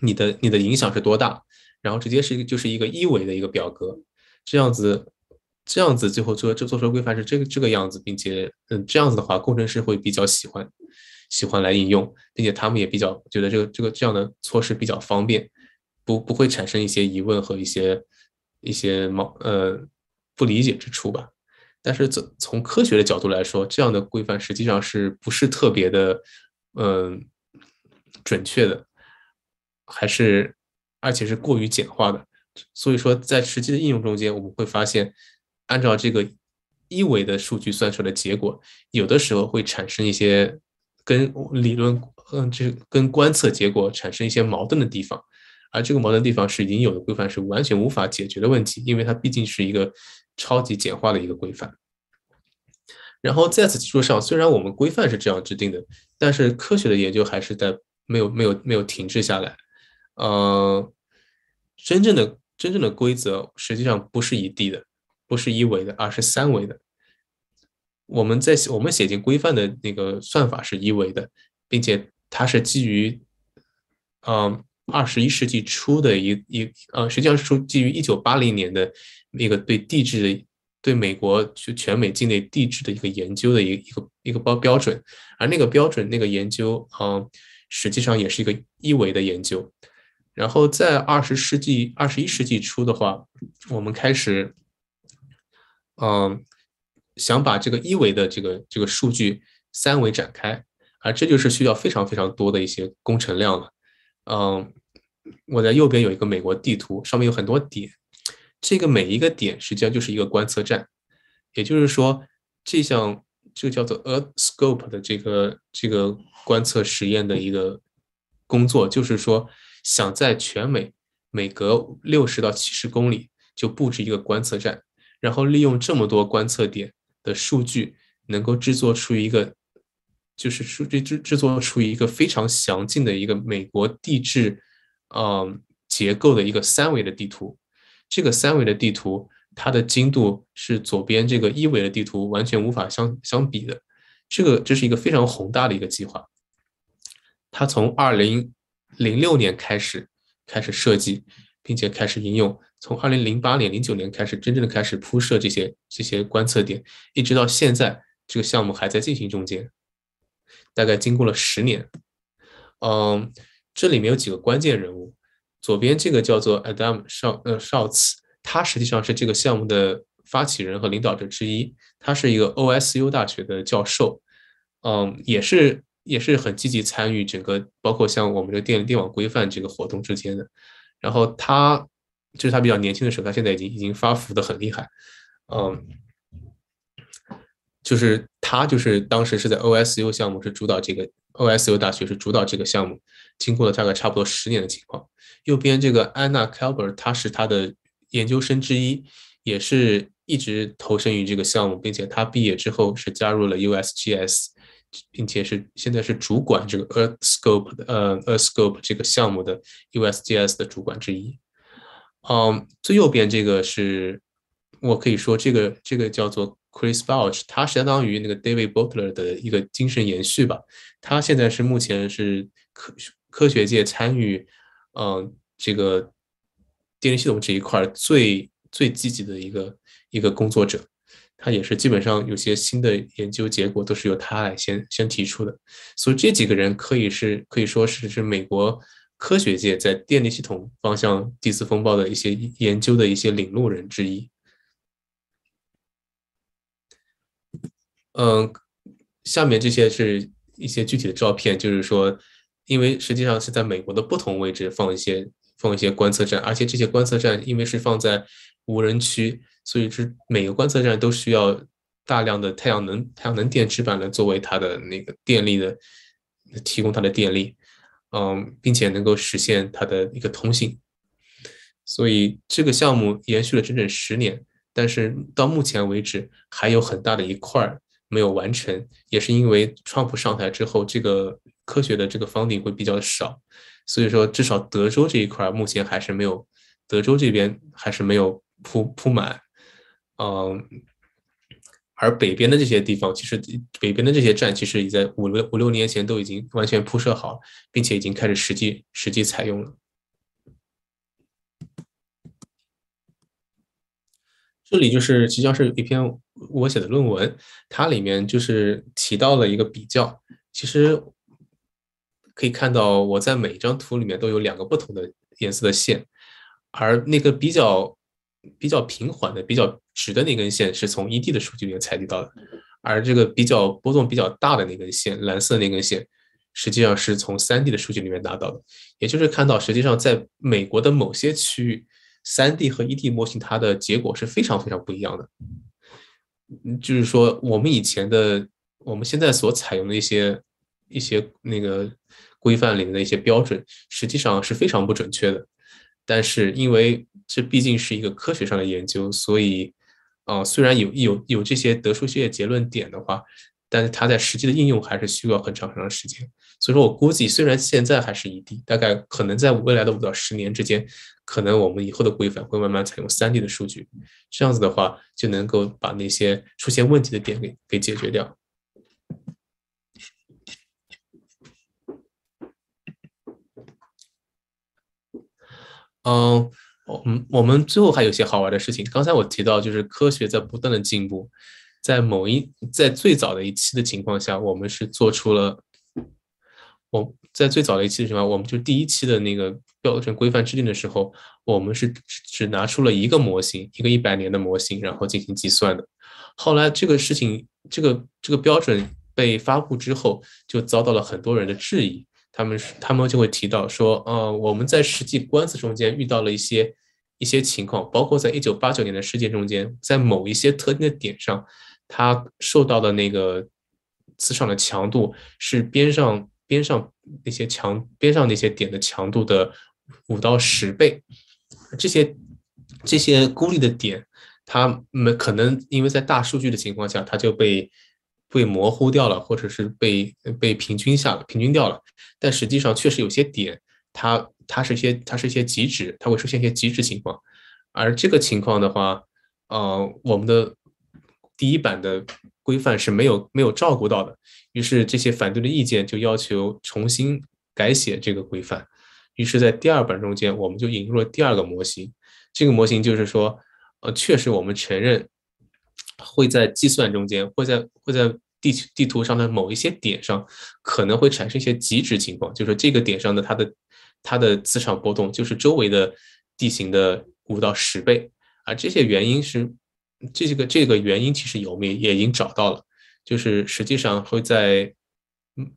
S2: 你的你的影响是多大，然后直接是一个就是一个一维的一个表格，这样子这样子最后做这做出规范是这个这个样子，并且嗯这样子的话，工程师会比较喜欢。喜欢来应用，并且他们也比较觉得这个这个这样的措施比较方便，不不会产生一些疑问和一些一些毛呃不理解之处吧。但是从从科学的角度来说，这样的规范实际上是不是特别的嗯准确的，还是而且是过于简化的。所以说，在实际的应用中间，我们会发现，按照这个一维的数据算出来的结果，有的时候会产生一些。跟理论，嗯，这跟观测结果产生一些矛盾的地方，而这个矛盾地方是已经有的规范是完全无法解决的问题，因为它毕竟是一个超级简化的一个规范。然后在此基础上，虽然我们规范是这样制定的，但是科学的研究还是在没有没有没有停滞下来。呃，真正的真正的规则实际上不是一 D 的，不是一维的，而是三维的。我们在我们写进规范的那个算法是一维的，并且它是基于，嗯，二十一世纪初的一一呃，实际上是说基于一九八零年的那个对地质的对美国就全美境内地质的一个研究的一一个一个标标准，而那个标准那个研究，嗯，实际上也是一个一维的研究。然后在二十世纪二十一世纪初的话，我们开始，嗯。想把这个一维的这个这个数据三维展开，而这就是需要非常非常多的一些工程量了。嗯，我在右边有一个美国地图，上面有很多点，这个每一个点实际上就是一个观测站，也就是说，这项这个叫做 Earth Scope 的这个这个观测实验的一个工作，就是说想在全美每隔六十到七十公里就布置一个观测站，然后利用这么多观测点。的数据能够制作出一个，就是数据制制作出一个非常详尽的一个美国地质，嗯，结构的一个三维的地图。这个三维的地图，它的精度是左边这个一维的地图完全无法相相比的。这个这是一个非常宏大的一个计划。它从二零零六年开始开始设计，并且开始应用。从二零零八年、零九年开始，真正的开始铺设这些这些观测点，一直到现在，这个项目还在进行中间。大概经过了十年，嗯，这里面有几个关键人物。左边这个叫做 Adam 少呃少茨，他实际上是这个项目的发起人和领导者之一。他是一个 OSU 大学的教授，嗯，也是也是很积极参与整个，包括像我们这电电网规范这个活动之间的。然后他就是他比较年轻的时候，他现在已经已经发福的很厉害，嗯，就是他就是当时是在 OSU 项目是主导这个 OSU 大学是主导这个项目，经过了大概差不多十年的情况。右边这个 Anna Kalber，他是他的研究生之一，也是一直投身于这个项目，并且他毕业之后是加入了 USGS，并且是现在是主管这个 EarthScope 的呃 EarthScope 这个项目的 USGS 的主管之一。嗯，最右边这个是我可以说这个这个叫做 Chris Bouch，他相当于那个 David Butler 的一个精神延续吧。他现在是目前是科科学界参与。嗯，这个电力系统这一块最最积极的一个一个工作者，他也是基本上有些新的研究结果都是由他来先先提出的，所以这几个人可以是可以说是是美国科学界在电力系统方向地磁风暴的一些研究的一些领路人之一。嗯，下面这些是一些具体的照片，就是说。因为实际上是在美国的不同位置放一些放一些观测站，而且这些观测站因为是放在无人区，所以是每个观测站都需要大量的太阳能太阳能电池板来作为它的那个电力的提供它的电力，嗯，并且能够实现它的一个通信。所以这个项目延续了整整十年，但是到目前为止还有很大的一块没有完成，也是因为川普上台之后这个。科学的这个方顶会比较少，所以说至少德州这一块目前还是没有，德州这边还是没有铺铺满，嗯，而北边的这些地方，其实北边的这些站其实已在五六五六年前都已经完全铺设好，并且已经开始实际实际采用了。这里就是实际上是一篇我写的论文，它里面就是提到了一个比较，其实。可以看到，我在每一张图里面都有两个不同的颜色的线，而那个比较比较平缓的、比较直的那根线是从 ED 的数据里面采集到的，而这个比较波动比较大的那根线，蓝色那根线，实际上是从 3D 的数据里面拿到的。也就是看到，实际上在美国的某些区域，3D 和 ED 模型它的结果是非常非常不一样的。就是说，我们以前的、我们现在所采用的一些一些那个。规范里面的一些标准实际上是非常不准确的，但是因为这毕竟是一个科学上的研究，所以，啊，虽然有有有这些得出这些结论点的话，但是它在实际的应用还是需要很长很长时间。所以说我估计，虽然现在还是一 D，大概可能在未来的五到十年之间，可能我们以后的规范会慢慢采用三 D 的数据，这样子的话就能够把那些出现问题的点给给解决掉。嗯，我们我们最后还有些好玩的事情。刚才我提到，就是科学在不断的进步，在某一在最早的一期的情况下，我们是做出了我在最早的一期的情况，我们就第一期的那个标准规范制定的时候，我们是只拿出了一个模型，一个一百年的模型，然后进行计算的。后来这个事情，这个这个标准被发布之后，就遭到了很多人的质疑。他们他们就会提到说，呃，我们在实际观测中间遇到了一些一些情况，包括在一九八九年的事件中间，在某一些特定的点上，它受到的那个磁场的强度是边上边上那些强边上那些点的强度的五到十倍。这些这些孤立的点，它们可能因为在大数据的情况下，它就被。被模糊掉了，或者是被被平均下了，平均掉了。但实际上确实有些点，它它是一些它是一些极值，它会出现一些极值情况。而这个情况的话，呃，我们的第一版的规范是没有没有照顾到的。于是这些反对的意见就要求重新改写这个规范。于是，在第二版中间，我们就引入了第二个模型。这个模型就是说，呃，确实我们承认会在计算中间，会在会在地地图上的某一些点上，可能会产生一些极值情况，就是这个点上的它的它的磁场波动，就是周围的地形的五到十倍。而这些原因是，这个这个原因其实我们也也已经找到了，就是实际上会在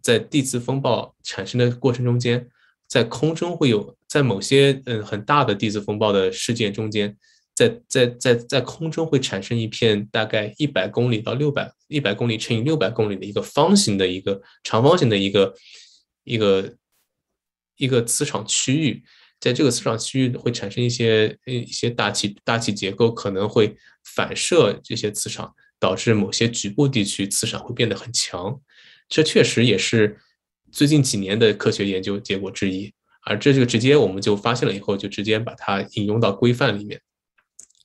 S2: 在地磁风暴产生的过程中间。在空中会有，在某些嗯很大的地质风暴的事件中间，在在在在空中会产生一片大概一百公里到六百一百公里乘以六百公里的一个方形的一个长方形的一个一个一个磁场区域，在这个磁场区域会产生一些一些大气大气结构可能会反射这些磁场，导致某些局部地区磁场会变得很强，这确实也是。最近几年的科学研究结果之一，而这就直接我们就发现了以后，就直接把它引用到规范里面。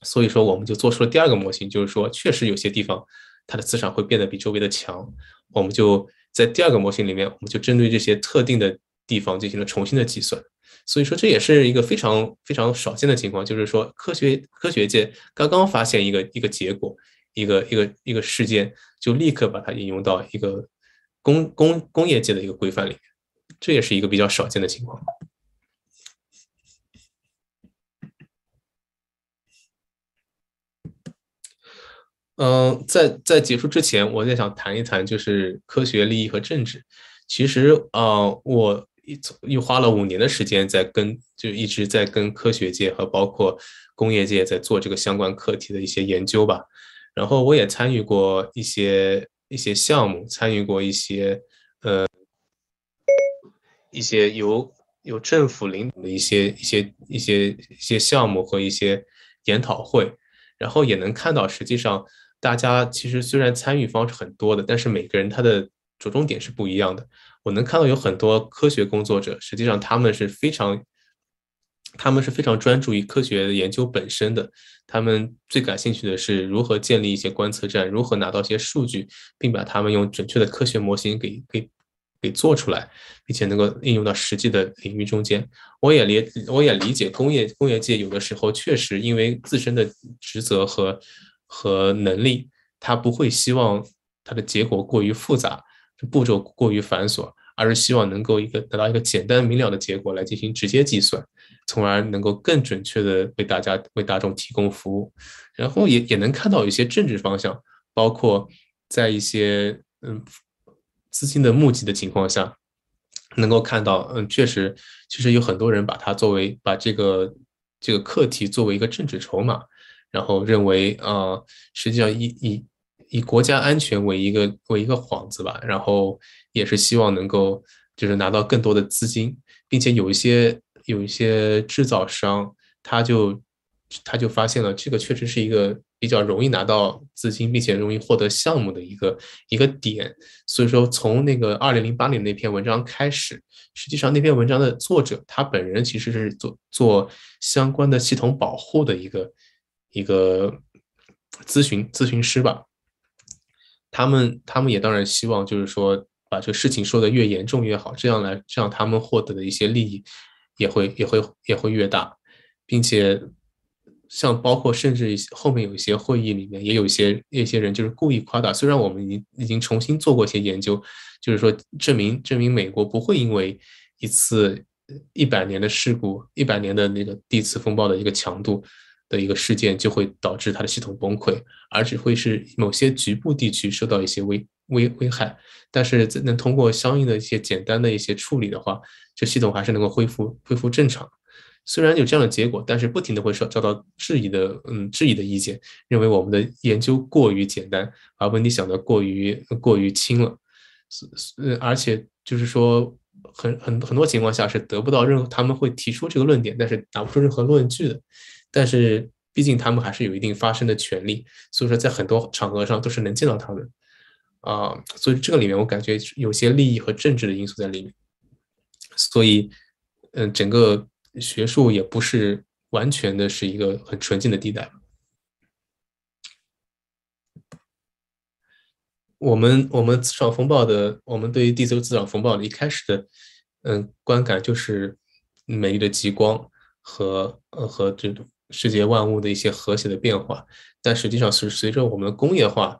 S2: 所以说，我们就做出了第二个模型，就是说，确实有些地方它的磁场会变得比周围的强。我们就在第二个模型里面，我们就针对这些特定的地方进行了重新的计算。所以说，这也是一个非常非常少见的情况，就是说，科学科学界刚刚发现一个一个结果，一个一个一个事件，就立刻把它引用到一个。工工工业界的一个规范里面，这也是一个比较少见的情况。嗯，在在结束之前，我在想谈一谈就是科学利益和政治。其实啊，我一又花了五年的时间在跟，就一直在跟科学界和包括工业界在做这个相关课题的一些研究吧。然后我也参与过一些。一些项目参与过一些，呃，一些由由政府领导的一些一些一些一些项目和一些研讨会，然后也能看到，实际上大家其实虽然参与方是很多的，但是每个人他的着重点是不一样的。我能看到有很多科学工作者，实际上他们是非常。他们是非常专注于科学研究本身的，他们最感兴趣的是如何建立一些观测站，如何拿到一些数据，并把它们用准确的科学模型给给给做出来，并且能够应用到实际的领域中间。我也理我也理解工业工业界有的时候确实因为自身的职责和和能力，他不会希望它的结果过于复杂，步骤过于繁琐，而是希望能够一个得到一个简单明了的结果来进行直接计算。从而能够更准确的为大家为大众提供服务，然后也也能看到一些政治方向，包括在一些嗯资金的募集的情况下，能够看到嗯确实其实有很多人把它作为把这个这个课题作为一个政治筹码，然后认为啊实际上以以以国家安全为一个为一个幌子吧，然后也是希望能够就是拿到更多的资金，并且有一些。有一些制造商，他就他就发现了这个确实是一个比较容易拿到资金，并且容易获得项目的一个一个点。所以说，从那个二零零八年那篇文章开始，实际上那篇文章的作者他本人其实是做做相关的系统保护的一个一个咨询咨询师吧。他们他们也当然希望就是说把这个事情说的越严重越好，这样来这样他们获得的一些利益。也会也会也会越大，并且像包括甚至一些后面有一些会议里面也有一些一些人就是故意夸大。虽然我们已经已经重新做过一些研究，就是说证明证明美国不会因为一次一百年的事故、一百年的那个地磁风暴的一个强度的一个事件就会导致它的系统崩溃，而只会是某些局部地区受到一些危危危害。但是能通过相应的一些简单的一些处理的话。这系统还是能够恢复恢复正常，虽然有这样的结果，但是不停的会受遭到质疑的，嗯，质疑的意见，认为我们的研究过于简单，把问题想得过于过于轻了，是是，而且就是说，很很很多情况下是得不到任何，他们会提出这个论点，但是拿不出任何论据的，但是毕竟他们还是有一定发声的权利，所以说在很多场合上都是能见到他们，啊，所以这个里面我感觉有些利益和政治的因素在里面。所以，嗯，整个学术也不是完全的是一个很纯净的地带。我们我们磁场风暴的，我们对于地球磁场风暴的一开始的，嗯，观感就是美丽的极光和呃和这种世界万物的一些和谐的变化。但实际上是随着我们的工业化，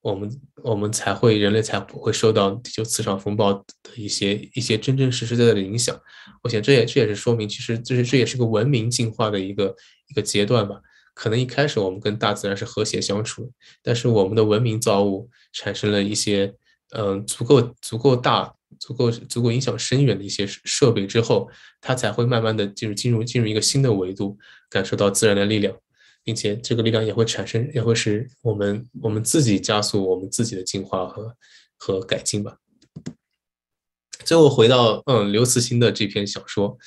S2: 我们我们才会人类才不会受到地球磁场风暴的一些一些真真实实在在的影响。我想这也这也是说明，其实这是这也是个文明进化的一个一个阶段吧。可能一开始我们跟大自然是和谐相处，但是我们的文明造物产生了一些嗯足够足够大、足够足够影响深远的一些设备之后，它才会慢慢的进入进入进入一个新的维度，感受到自然的力量，并且这个力量也会产生，也会使我们我们自己加速我们自己的进化和和改进吧。最后回到嗯刘慈欣的这篇小说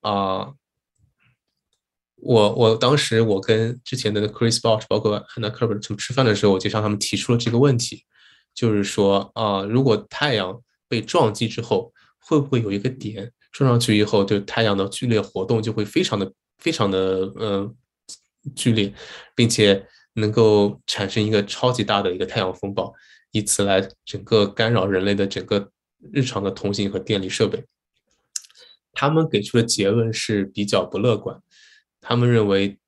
S2: 啊。我我当时我跟之前的 Chris Bosch 包括 Anna Kerber 他们吃饭的时候，我就向他们提出了这个问题，就是说啊，如果太阳被撞击之后，会不会有一个点撞上去以后，就太阳的剧烈活动就会非常的非常的呃剧烈，并且能够产生一个超级大的一个太阳风暴，以此来整个干扰人类的整个日常的通信和电力设备。他们给出的结论是比较不乐观。他们认为，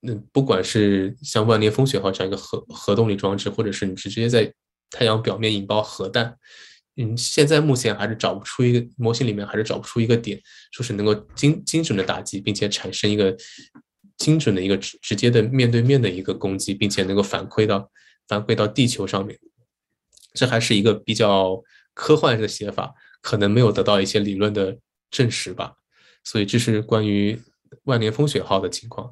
S2: 嗯，不管是像万年风雪号这样一个核核动力装置，或者是你直接在太阳表面引爆核弹，嗯，现在目前还是找不出一个模型里面还是找不出一个点，说是能够精精准的打击，并且产生一个精准的一个直直接的面对面的一个攻击，并且能够反馈到反馈到地球上面。这还是一个比较科幻的写法，可能没有得到一些理论的证实吧。所以这是关于。万年风雪号的情况，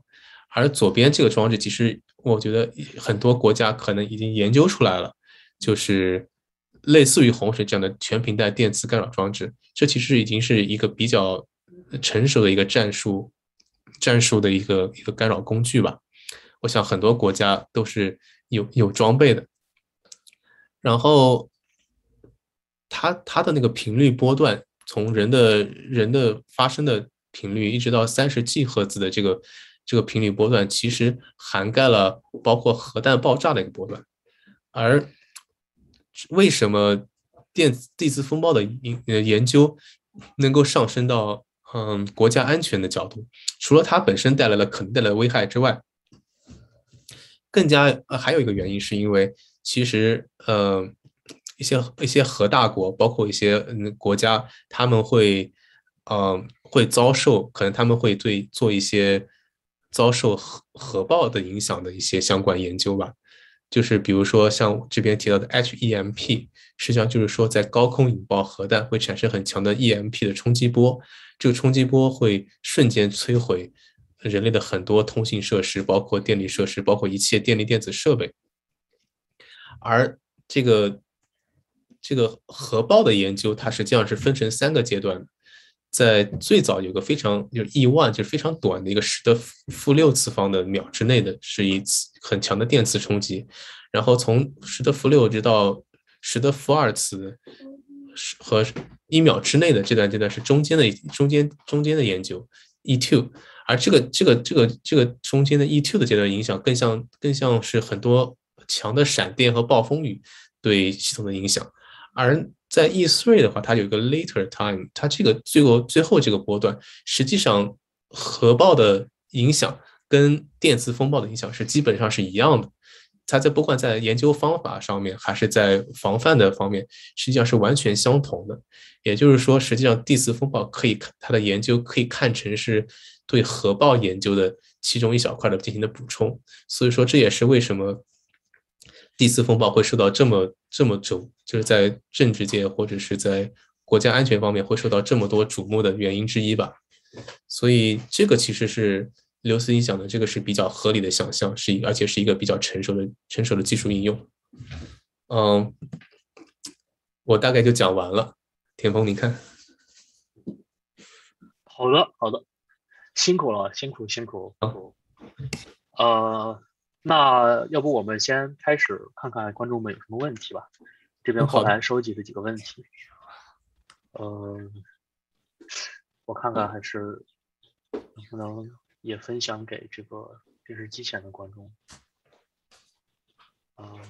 S2: 而左边这个装置，其实我觉得很多国家可能已经研究出来了，就是类似于洪水这样的全频带电磁干扰装置。这其实已经是一个比较成熟的一个战术战术的一个一个干扰工具吧。我想很多国家都是有有装备的。然后它它的那个频率波段，从人的人的发生的。频率一直到三十 G 赫兹的这个这个频率波段，其实涵盖了包括核弹爆炸的一个波段。而为什么电地磁风暴的研研究能够上升到嗯国家安全的角度？除了它本身带来了可能带来的危害之外，更加呃还有一个原因是因为其实呃一些一些核大国，包括一些嗯国家，他们会嗯。会遭受可能他们会对做一些遭受核核爆的影响的一些相关研究吧，就是比如说像这边提到的 HEMP，实际上就是说在高空引爆核弹会产生很强的 EMP 的冲击波，这个冲击波会瞬间摧毁人类的很多通信设施，包括电力设施，包括一切电力电子设备。而这个这个核爆的研究，它实际上是分成三个阶段。在最早有个非常就是亿万就是非常短的一个十的负六次方的秒之内的是一次很强的电磁冲击，然后从十的负六直到十的负二次和一秒之内的这段阶段是中间的中间中间的研究 e two，而这个这个这个这个中间的 e two 的阶段影响更像更像是很多强的闪电和暴风雨对系统的影响，而。在 E3 的话，它有一个 later time，它这个最后最后这个波段，实际上核爆的影响跟电磁风暴的影响是基本上是一样的。它在不管在研究方法上面，还是在防范的方面，实际上是完全相同的。也就是说，实际上地磁风暴可以看它的研究可以看成是对核爆研究的其中一小块的进行的补充。所以说，这也是为什么。地磁风暴会受到这么这么瞩，就是在政治界或者是在国家安全方面会受到这么多瞩目的原因之一吧。所以这个其实是刘慈欣讲的，这个是比较合理的想象，是而且是一个比较成熟的成熟的技术应用。嗯，我大概就讲完了。田峰，你看。
S1: 好的，好的，辛苦了，辛苦辛苦。呃。那要不我们先开始看看观众们有什么问题吧。这边后台收集的几个问题，嗯，我看看还是能不能也分享给这个电视机前的观众。啊，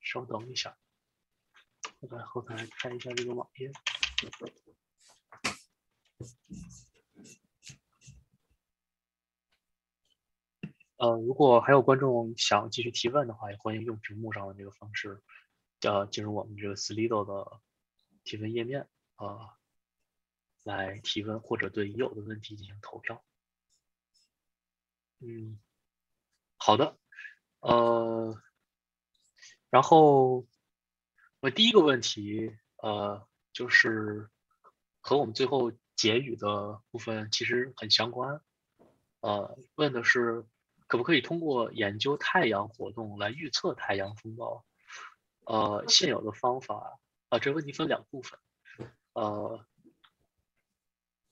S1: 稍等一下，我在后台开一下这个网页。呃，如果还有观众想继续提问的话，也欢迎用屏幕上的这个方式，呃，进入我们这个 Slido 的提问页面啊，来提问或者对已有的问题进行投票。嗯，好的，呃，然后我第一个问题，呃，就是和我们最后结语的部分其实很相关，呃，问的是可不可以通过研究太阳活动来预测太阳风暴？呃，现有的方法，啊，这个问题分两部分，呃，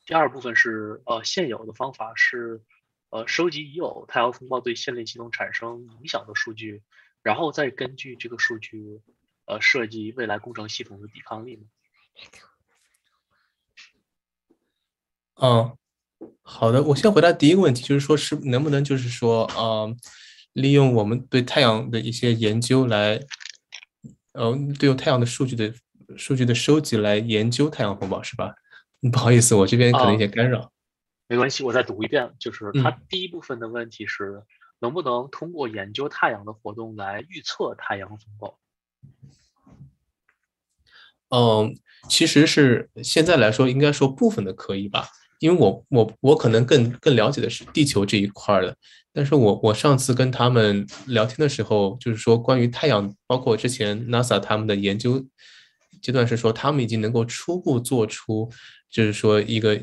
S1: 第二部分是，呃，现有的方法是。呃，收集已有太阳风暴对线粒系统产生影响的数据，然后再根据这个数据，呃，设计未来工程系统的抵抗力。
S2: 嗯，好的，我先回答第一个问题，就是说是能不能就是说，啊，利用我们对太阳的一些研究来，呃，对用太阳的数据的数据的收集来研究太阳风暴，是吧？不好意思，我这边可能有点干扰。
S1: 没关系，我再读一遍。就是它第一部分的问题是，能不能通过研究太阳的活动来预测太阳风暴？
S2: 嗯，其实是现在来说，应该说部分的可以吧。因为我我我可能更更了解的是地球这一块的。但是我我上次跟他们聊天的时候，就是说关于太阳，包括之前 NASA 他们的研究阶段是说，他们已经能够初步做出，就是说一个。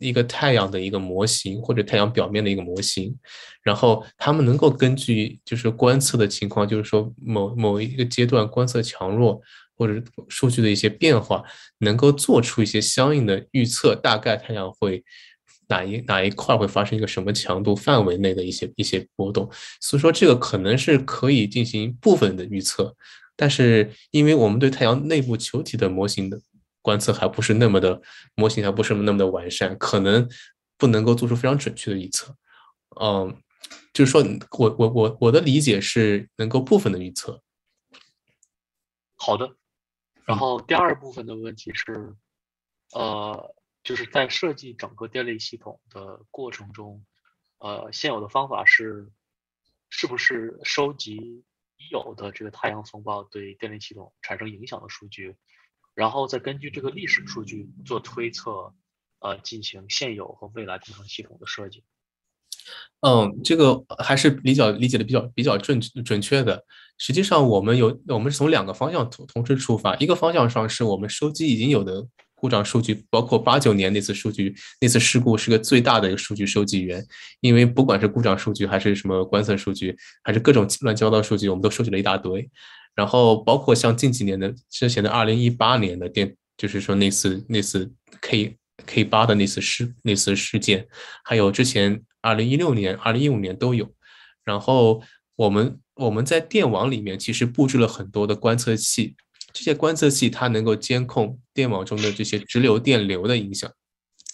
S2: 一个太阳的一个模型，或者太阳表面的一个模型，然后他们能够根据就是观测的情况，就是说某某一个阶段观测强弱或者数据的一些变化，能够做出一些相应的预测，大概太阳会哪一哪一块会发生一个什么强度范围内的一些一些波动，所以说这个可能是可以进行部分的预测，但是因为我们对太阳内部球体的模型的。观测还不是那么的模型，还不是那么的完善，可能不能够做出非常准确的预测。嗯，就是说我我我我的理解是能够部分的预测。
S1: 好的，然后第二部分的问题是，呃，就是在设计整个电力系统的过程中，呃，现有的方法是是不是收集已有的这个太阳风暴对电力系统产生影响的数据？然后再根据这个历史数据做推测，呃，进行现有和未来工程系统的设计。
S2: 嗯，这个还是比较理解的比较比较准准确的。实际上，我们有我们是从两个方向同同时出发。一个方向上是我们收集已经有的故障数据，包括八九年那次数据那次事故是个最大的一个数据收集源，因为不管是故障数据还是什么观测数据，还是各种乱七八糟数据，我们都收集了一大堆。然后包括像近几年的之前的二零一八年的电，就是说那次那次 K K 八的那次事那次事件，还有之前二零一六年、二零一五年都有。然后我们我们在电网里面其实布置了很多的观测器，这些观测器它能够监控电网中的这些直流电流的影响。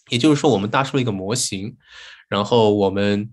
S2: 也就是说，我们搭出了一个模型，然后我们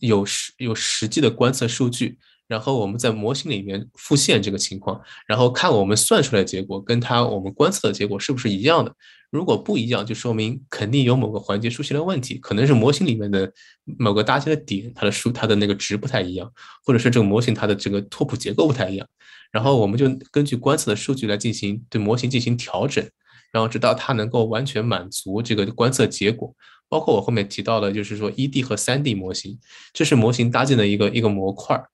S2: 有实有实际的观测数据。然后我们在模型里面复现这个情况，然后看我们算出来结果跟它我们观测的结果是不是一样的。如果不一样，就说明肯定有某个环节出现了问题，可能是模型里面的某个搭建的点，它的数它的那个值不太一样，或者是这个模型它的这个拓扑结构不太一样。然后我们就根据观测的数据来进行对模型进行调整，然后直到它能够完全满足这个观测结果。包括我后面提到的，就是说一 D 和三 D 模型，这是模型搭建的一个一个模块儿。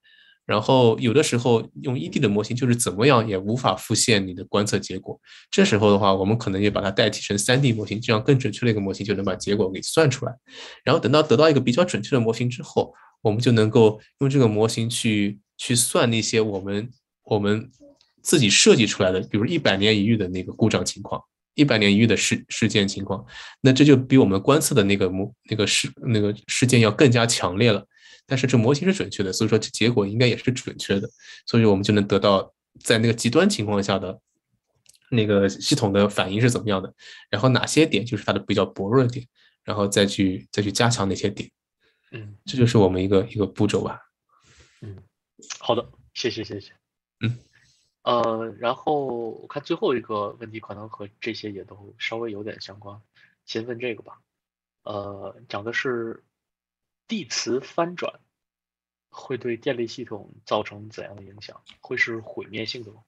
S2: 然后有的时候用一 D 的模型就是怎么样也无法复现你的观测结果，这时候的话，我们可能就把它代替成三 D 模型，这样更准确的一个模型就能把结果给算出来。然后等到得到一个比较准确的模型之后，我们就能够用这个模型去去算那些我们我们自己设计出来的，比如一百年一遇的那个故障情况，一百年一遇的事事件情况，那这就比我们观测的那个模那个事那个事件要更加强烈了。但是这模型是准确的，所以说这结果应该也是准确的，所以我们就能得到在那个极端情况下的那个系统的反应是怎么样的，然后哪些点就是它的比较薄弱的点，然后再去再去加强哪些点。
S1: 嗯，
S2: 这就是我们一个一个步骤吧。
S1: 嗯，好的，谢谢谢谢。
S2: 嗯，
S1: 呃，然后我看最后一个问题可能和这些也都稍微有点相关，先问这个吧。呃，讲的是地磁翻转会对电力系统造成怎样的影响？会是毁灭性的吗？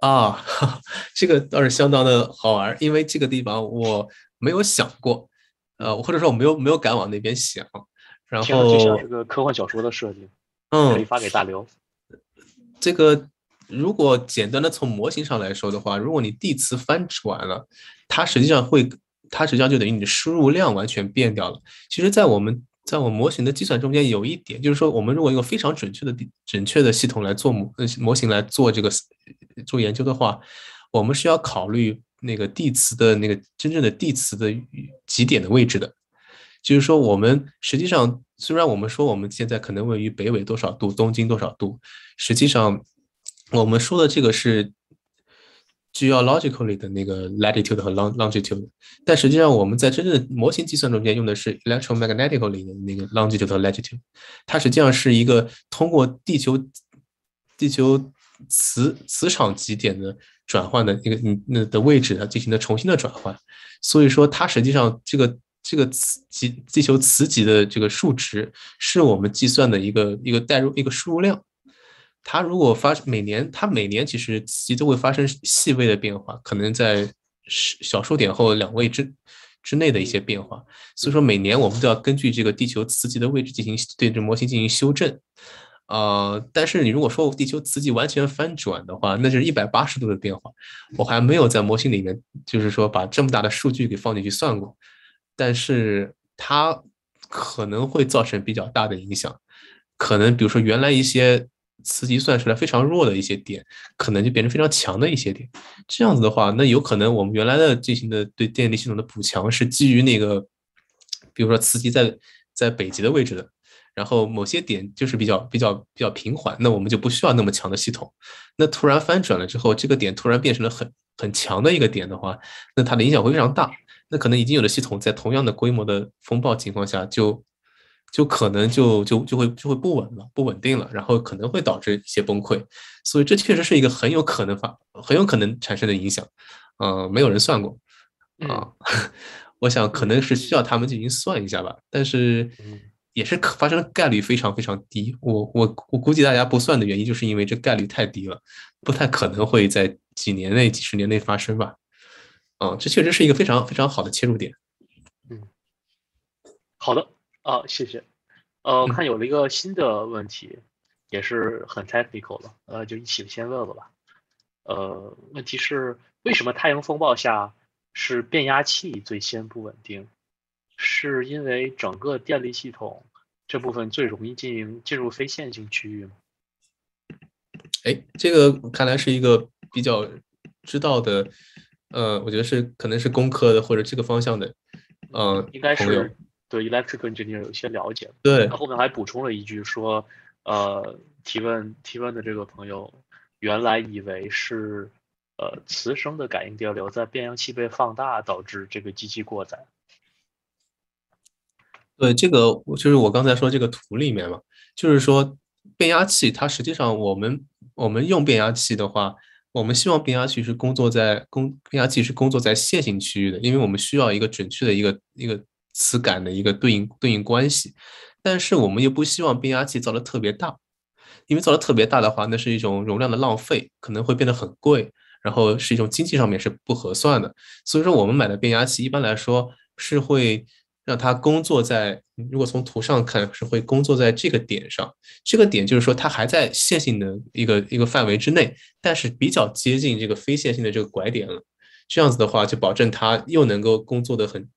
S2: 啊，这个倒是相当的好玩，因为这个地方我没有想过，呃，或者说我没有没有敢往那边想。然后
S1: 就像是个科幻小说的设计，
S2: 嗯，
S1: 可以发给大刘。
S2: 这个如果简单的从模型上来说的话，如果你地磁翻转了，它实际上会，它实际上就等于你的输入量完全变掉了。其实，在我们在我模型的计算中间，有一点就是说，我们如果用非常准确的准确的系统来做模模型来做这个做研究的话，我们是要考虑那个地磁的那个真正的地磁的极点的位置的。就是说，我们实际上虽然我们说我们现在可能位于北纬多少度，东经多少度，实际上我们说的这个是 geologically 的那个 latitude 和 long longitude，但实际上我们在真正的模型计算中间用的是 electromagnetically 的那个 longitude 和 latitude，它实际上是一个通过地球地球磁磁场极点的转换的一个那的位置，它进行了重新的转换，所以说它实际上这个。这个磁极地球磁极的这个数值是我们计算的一个一个代入一个输入量，它如果发每年它每年其实磁极都会发生细微的变化，可能在小数点后两位之之内的一些变化，所以说每年我们都要根据这个地球磁极的位置进行对这模型进行修正，呃，但是你如果说地球磁极完全翻转的话，那就是一百八十度的变化，我还没有在模型里面就是说把这么大的数据给放进去算过。但是它可能会造成比较大的影响，可能比如说原来一些磁极算出来非常弱的一些点，可能就变成非常强的一些点。这样子的话，那有可能我们原来的进行的对电力系统的补强是基于那个，比如说磁极在在北极的位置的，然后某些点就是比较比较比较平缓，那我们就不需要那么强的系统。那突然翻转了之后，这个点突然变成了很很强的一个点的话，那它的影响会非常大。那可能已经有的系统在同样的规模的风暴情况下，就就可能就就就会就会不稳了，不稳定了，然后可能会导致一些崩溃。所以这确实是一个很有可能发很有可能产生的影响。嗯，没有人算过啊，我想可能是需要他们进行算一下吧。但是也是可发生的概率非常非常低。我我我估计大家不算的原因，就是因为这概率太低了，不太可能会在几年内、几十年内发生吧。嗯，这确实是一个非常非常好的切入点。
S1: 嗯，好的啊，谢谢。呃，我看有了一个新的问题，也是很 technical 了，呃，就一起先问问吧。呃，问题是为什么太阳风暴下是变压器最先不稳定？是因为整个电力系统这部分最容易进行进入非线性区域吗？
S2: 哎，这个看来是一个比较知道的。呃，我觉得是可能是工科的或者这个方向的，嗯，
S1: 应该是对 electrical engineer 有一些了解。
S2: 对，
S1: 后面还补充了一句说，呃，提问提问的这个朋友原来以为是呃磁生的感应电流在变压器被放大导致这个机器过载。
S2: 对，这个就是我刚才说这个图里面嘛，就是说变压器它实际上我们我们用变压器的话。我们希望变压器是工作在工变压器是工作在线性区域的，因为我们需要一个准确的一个一个磁感的一个对应对应关系。但是我们又不希望变压器造的特别大，因为造的特别大的话，那是一种容量的浪费，可能会变得很贵，然后是一种经济上面是不合算的。所以说，我们买的变压器一般来说是会。让它工作在，如果从图上看是会工作在这个点上，这个点就是说它还在线性的一个一个范围之内，但是比较接近这个非线性的这个拐点了。这样子的话，就保证它又能够工作的很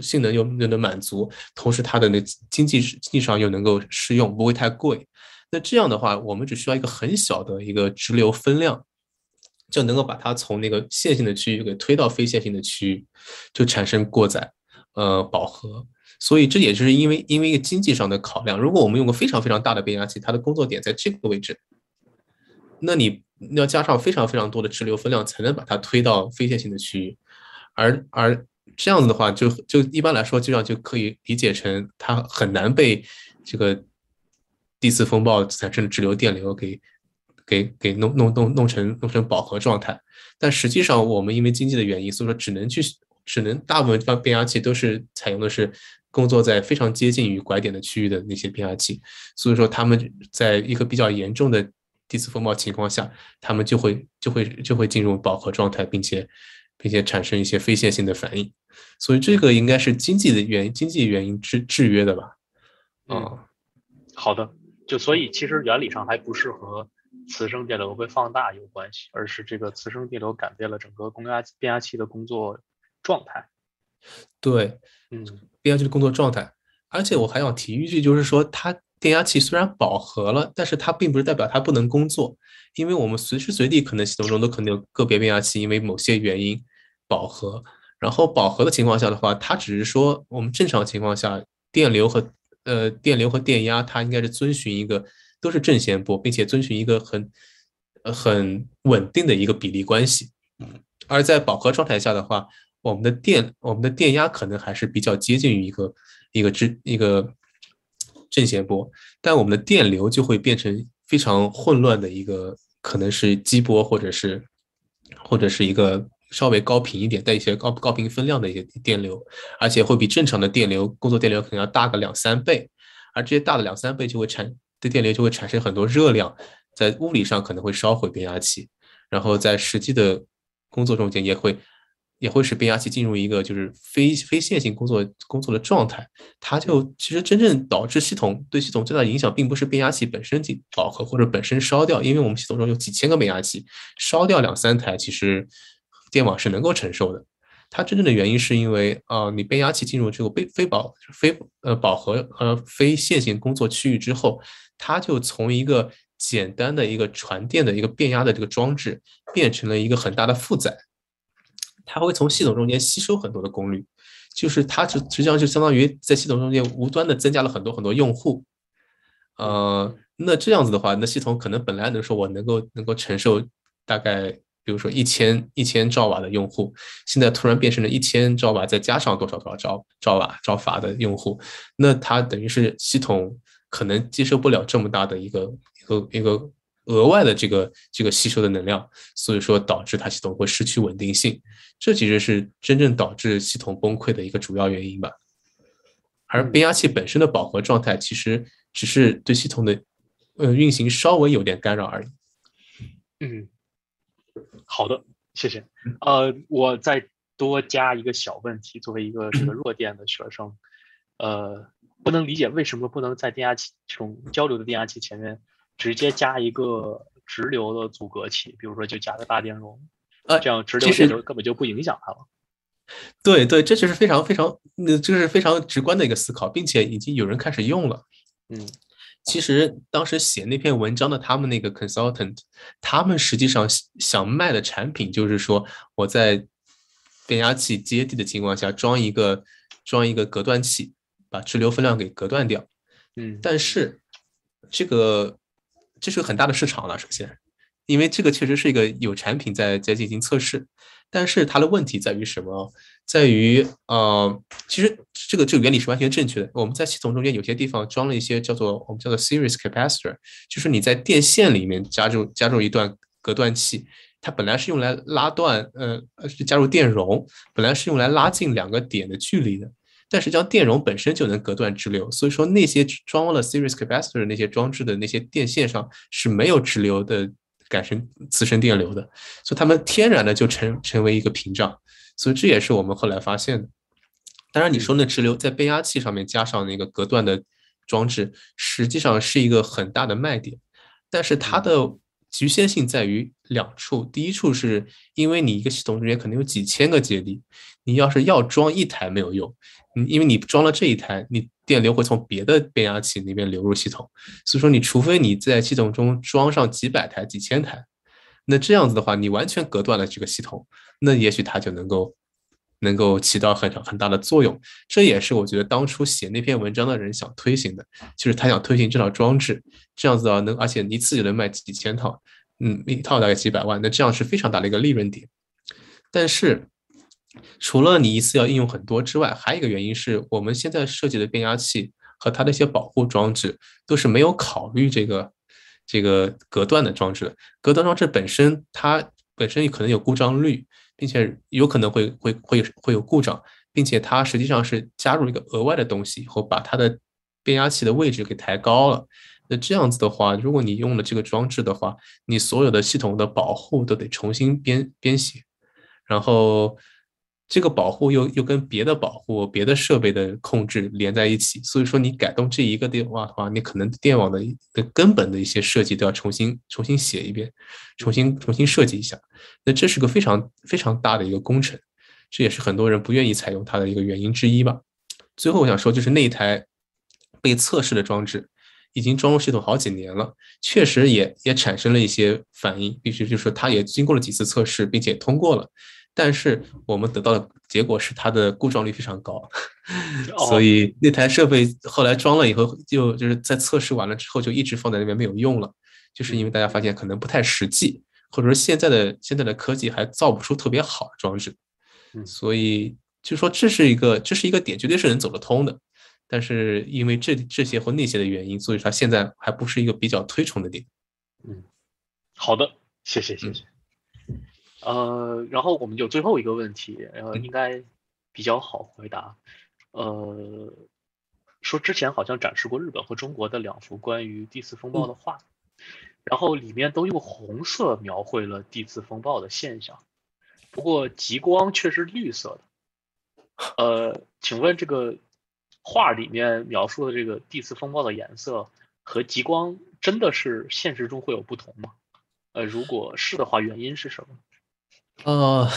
S2: 性能又又能满足，同时它的那经济经济上又能够适用，不会太贵。那这样的话，我们只需要一个很小的一个直流分量，就能够把它从那个线性的区域给推到非线性的区域，就产生过载。呃，饱和，所以这也是因为因为一个经济上的考量。如果我们用个非常非常大的变压器，它的工作点在这个位置，那你要加上非常非常多的直流分量，才能把它推到非线性的区域。而而这样子的话，就就一般来说，这样就可以理解成它很难被这个地磁风暴产生的直流电流给给给弄弄弄弄成弄成饱和状态。但实际上，我们因为经济的原因，所以说只能去，只能大部分变变压器都是采用的是工作在非常接近于拐点的区域的那些变压器，所以说他们在一个比较严重的地磁风暴情况下，他们就会就会就会进入饱和状态，并且并且产生一些非线性的反应。所以这个应该是经济的原因，经济原因制制约的吧？啊，
S1: 好的，就所以其实原理上还不是和。磁生电流被放大有关系，而是这个磁生电流改变了整个供压变压器的工作状态。
S2: 对，
S1: 嗯，
S2: 变压器的工作状态。而且我还想提一句，就是说它变压器虽然饱和了，但是它并不是代表它不能工作，因为我们随时随地可能系统中都可能有个别变压器因为某些原因饱和。然后饱和的情况下的话，它只是说我们正常情况下电流和呃电流和电压它应该是遵循一个。都是正弦波，并且遵循一个很呃很稳定的一个比例关系。而在饱和状态下的话，我们的电我们的电压可能还是比较接近于一个一个正一个正弦波，但我们的电流就会变成非常混乱的一个，可能是激波或者是或者是一个稍微高频一点带一些高高频分量的一些电流，而且会比正常的电流工作电流可能要大个两三倍，而这些大的两三倍就会产。的电流就会产生很多热量，在物理上可能会烧毁变压器，然后在实际的工作中间也会也会使变压器进入一个就是非非线性工作工作的状态。它就其实真正导致系统对系统最大的影响，并不是变压器本身进饱和或者本身烧掉，因为我们系统中有几千个变压器，烧掉两三台，其实电网是能够承受的。它真正的原因是因为啊，你变压器进入这个非非饱非呃饱和呃非线性工作区域之后。它就从一个简单的一个传电的一个变压的这个装置，变成了一个很大的负载。它会从系统中间吸收很多的功率，就是它就实际上就相当于在系统中间无端的增加了很多很多用户。呃，那这样子的话，那系统可能本来能说我能够能够承受大概比如说一千一千兆瓦的用户，现在突然变成了一千兆瓦再加上多少多少兆兆瓦兆法的用户，那它等于是系统。可能接受不了这么大的一个一个一个额外的这个这个吸收的能量，所以说导致它系统会失去稳定性，这其实是真正导致系统崩溃的一个主要原因吧。而变压器本身的饱和状态，其实只是对系统的呃运行稍微有点干扰而已。
S1: 嗯，好的，谢谢。呃，我再多加一个小问题，作为一个这个弱电的学生，呃。不能理解为什么不能在电压器这种交流的电压器前面直接加一个直流的阻隔器，比如说就加个大电容，
S2: 呃，
S1: 这样直流电流根本就不影响它了。
S2: 对对，这就是非常非常，那这是非常直观的一个思考，并且已经有人开始用了。
S1: 嗯，
S2: 其实当时写那篇文章的他们那个 consultant，他们实际上想卖的产品就是说，我在变压器接地的情况下装一个装一个隔断器。把直流分量给隔断掉，
S1: 嗯，
S2: 但是这个这是个很大的市场了。首先，因为这个确实是一个有产品在在进行测试，但是它的问题在于什么？在于呃，其实这个这个原理是完全正确的。我们在系统中间有些地方装了一些叫做我们叫做 series capacitor，就是你在电线里面加入加入一段隔断器，它本来是用来拉断，呃呃，加入电容，本来是用来拉近两个点的距离的。但实际上，电容本身就能隔断直流，所以说那些装了 series capacitor 那些装置的那些电线上是没有直流的感生磁生电流的，所以它们天然的就成成为一个屏障，所以这也是我们后来发现的。当然，你说那直流在变压器上面加上那个隔断的装置，实际上是一个很大的卖点，但是它的局限性在于两处，第一处是因为你一个系统中间可能有几千个接地，你要是要装一台没有用。嗯，因为你装了这一台，你电流会从别的变压器那边流入系统，所以说你除非你在系统中装上几百台、几千台，那这样子的话，你完全隔断了这个系统，那也许它就能够能够起到很很大的作用。这也是我觉得当初写那篇文章的人想推行的，就是他想推行这套装置，这样子啊能，而且一次就能卖几千套，嗯，一套大概几百万，那这样是非常大的一个利润点。但是。除了你一次要应用很多之外，还有一个原因是我们现在设计的变压器和它的一些保护装置都是没有考虑这个这个隔断的装置。隔断装置本身它本身可能有故障率，并且有可能会会会会有故障，并且它实际上是加入一个额外的东西以，后把它的变压器的位置给抬高了。那这样子的话，如果你用了这个装置的话，你所有的系统的保护都得重新编编写，然后这个保护又又跟别的保护、别的设备的控制连在一起，所以说你改动这一个电网的话，你可能电网的的根本的一些设计都要重新重新写一遍，重新重新设计一下。那这是个非常非常大的一个工程，这也是很多人不愿意采用它的一个原因之一吧。最后我想说，就是那一台被测试的装置。已经装入系统好几年了，确实也也产生了一些反应，必须就是它也经过了几次测试，并且通过了，但是我们得到的结果是它的故障率非常高，所以那台设备后来装了以后，就就是在测试完了之后就一直放在那边没有用了，就是因为大家发现可能不太实际，或者说现在的现在的科技还造不出特别好的装置，所以就说这是一个这是一个点，绝对是能走得通的。但是因为这这些或那些的原因，所以它现在还不是一个比较推崇的点。
S1: 嗯，好的，谢谢谢谢。呃，然后我们有最后一个问题，呃，应该比较好回答。呃，说之前好像展示过日本和中国的两幅关于地次风暴的画，然后里面都用红色描绘了地次风暴的现象，不过极光却是绿色的。呃，请问这个？画里面描述的这个地磁风暴的颜色和极光真的是现实中会有不同吗？呃，如果是的话，原因是什么？
S2: 呃，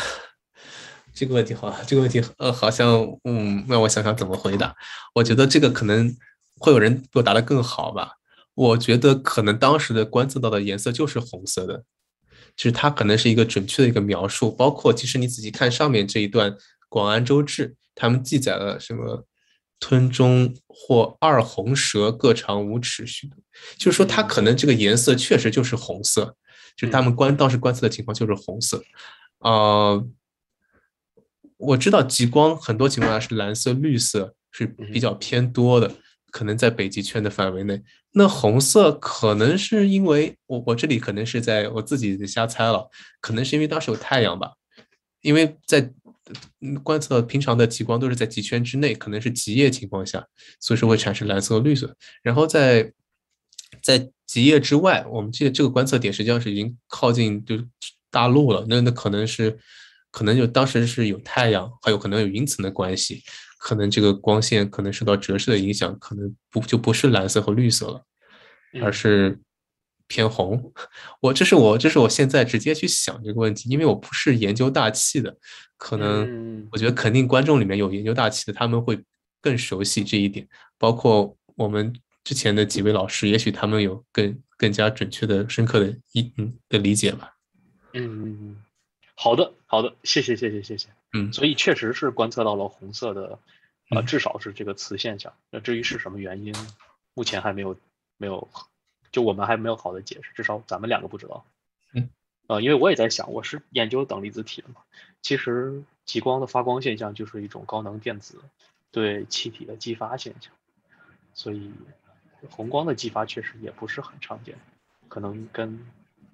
S2: 这个问题好，这个问题呃，好像嗯，让我想想怎么回答。我觉得这个可能会有人比我答的更好吧。我觉得可能当时的观测到的颜色就是红色的，就是它可能是一个准确的一个描述。包括其实你仔细看上面这一段《广安州志》，他们记载了什么？吞中或二红蛇各长五尺许多，就是说它可能这个颜色确实就是红色，就是他们观当时观测的情况就是红色。啊，我知道极光很多情况下是蓝色、绿色是比较偏多的，可能在北极圈的范围内。那红色可能是因为我我这里可能是在我自己瞎猜了，可能是因为当时有太阳吧，因为在。观测平常的极光都是在极圈之内，可能是极夜情况下，所以说会产生蓝色和绿色。然后在在极夜之外，我们记得这个观测点实际上是已经靠近就大陆了，那那可能是可能就当时是有太阳，还有可能有云层的关系，可能这个光线可能受到折射的影响，可能不就不是蓝色和绿色了，而是。偏红，我这是我这是我现在直接去想这个问题，因为我不是研究大气的，可能我觉得肯定观众里面有研究大气的，他们会更熟悉这一点，包括我们之前的几位老师，也许他们有更更加准确的、深刻的一嗯的理解吧。
S1: 嗯嗯嗯，好的好的，谢谢谢谢谢谢。
S2: 嗯，
S1: 所以确实是观测到了红色的，啊，至少是这个磁现象。那至于是什么原因，目前还没有没有。就我们还没有好的解释，至少咱们两个不知道。
S2: 嗯，
S1: 呃，因为我也在想，我是研究等离子体的嘛。其实极光的发光现象就是一种高能电子对气体的激发现象，所以红光的激发确实也不是很常见，可能跟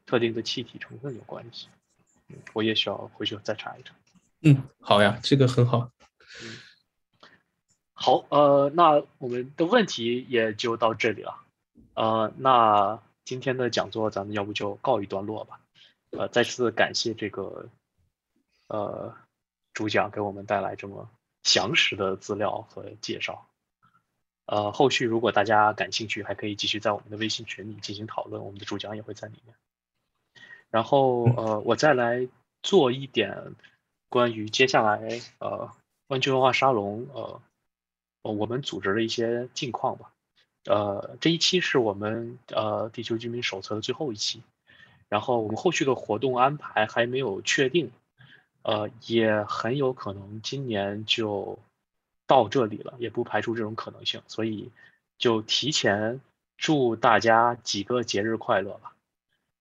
S1: 特定的气体成分有关系。嗯，我也需要回去再查一查。
S2: 嗯，好呀，这个很好。
S1: 嗯，好，呃，那我们的问题也就到这里了。呃，那今天的讲座咱们要不就告一段落吧。呃，再次感谢这个呃主讲给我们带来这么详实的资料和介绍。呃，后续如果大家感兴趣，还可以继续在我们的微信群里进行讨论，我们的主讲也会在里面。然后呃，我再来做一点关于接下来呃湾区文化沙龙呃我们组织的一些近况吧。呃，这一期是我们呃地球居民手册的最后一期，然后我们后续的活动安排还没有确定，呃，也很有可能今年就到这里了，也不排除这种可能性，所以就提前祝大家几个节日快乐吧。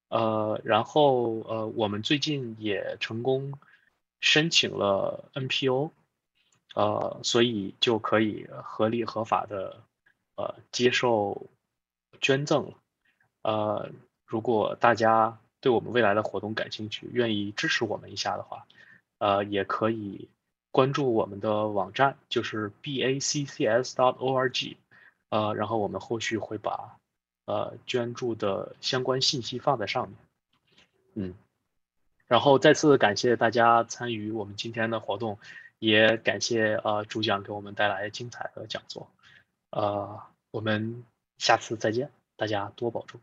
S1: 呃，然后呃，我们最近也成功申请了 NPO，呃，所以就可以合理合法的。呃，接受捐赠，呃，如果大家对我们未来的活动感兴趣，愿意支持我们一下的话，呃，也可以关注我们的网站，就是 b a c c s dot o r g，呃，然后我们后续会把呃捐助的相关信息放在上面。嗯，然后再次感谢大家参与我们今天的活动，也感谢呃主讲给我们带来精彩的讲座。呃，我们下次再见，大家多保重。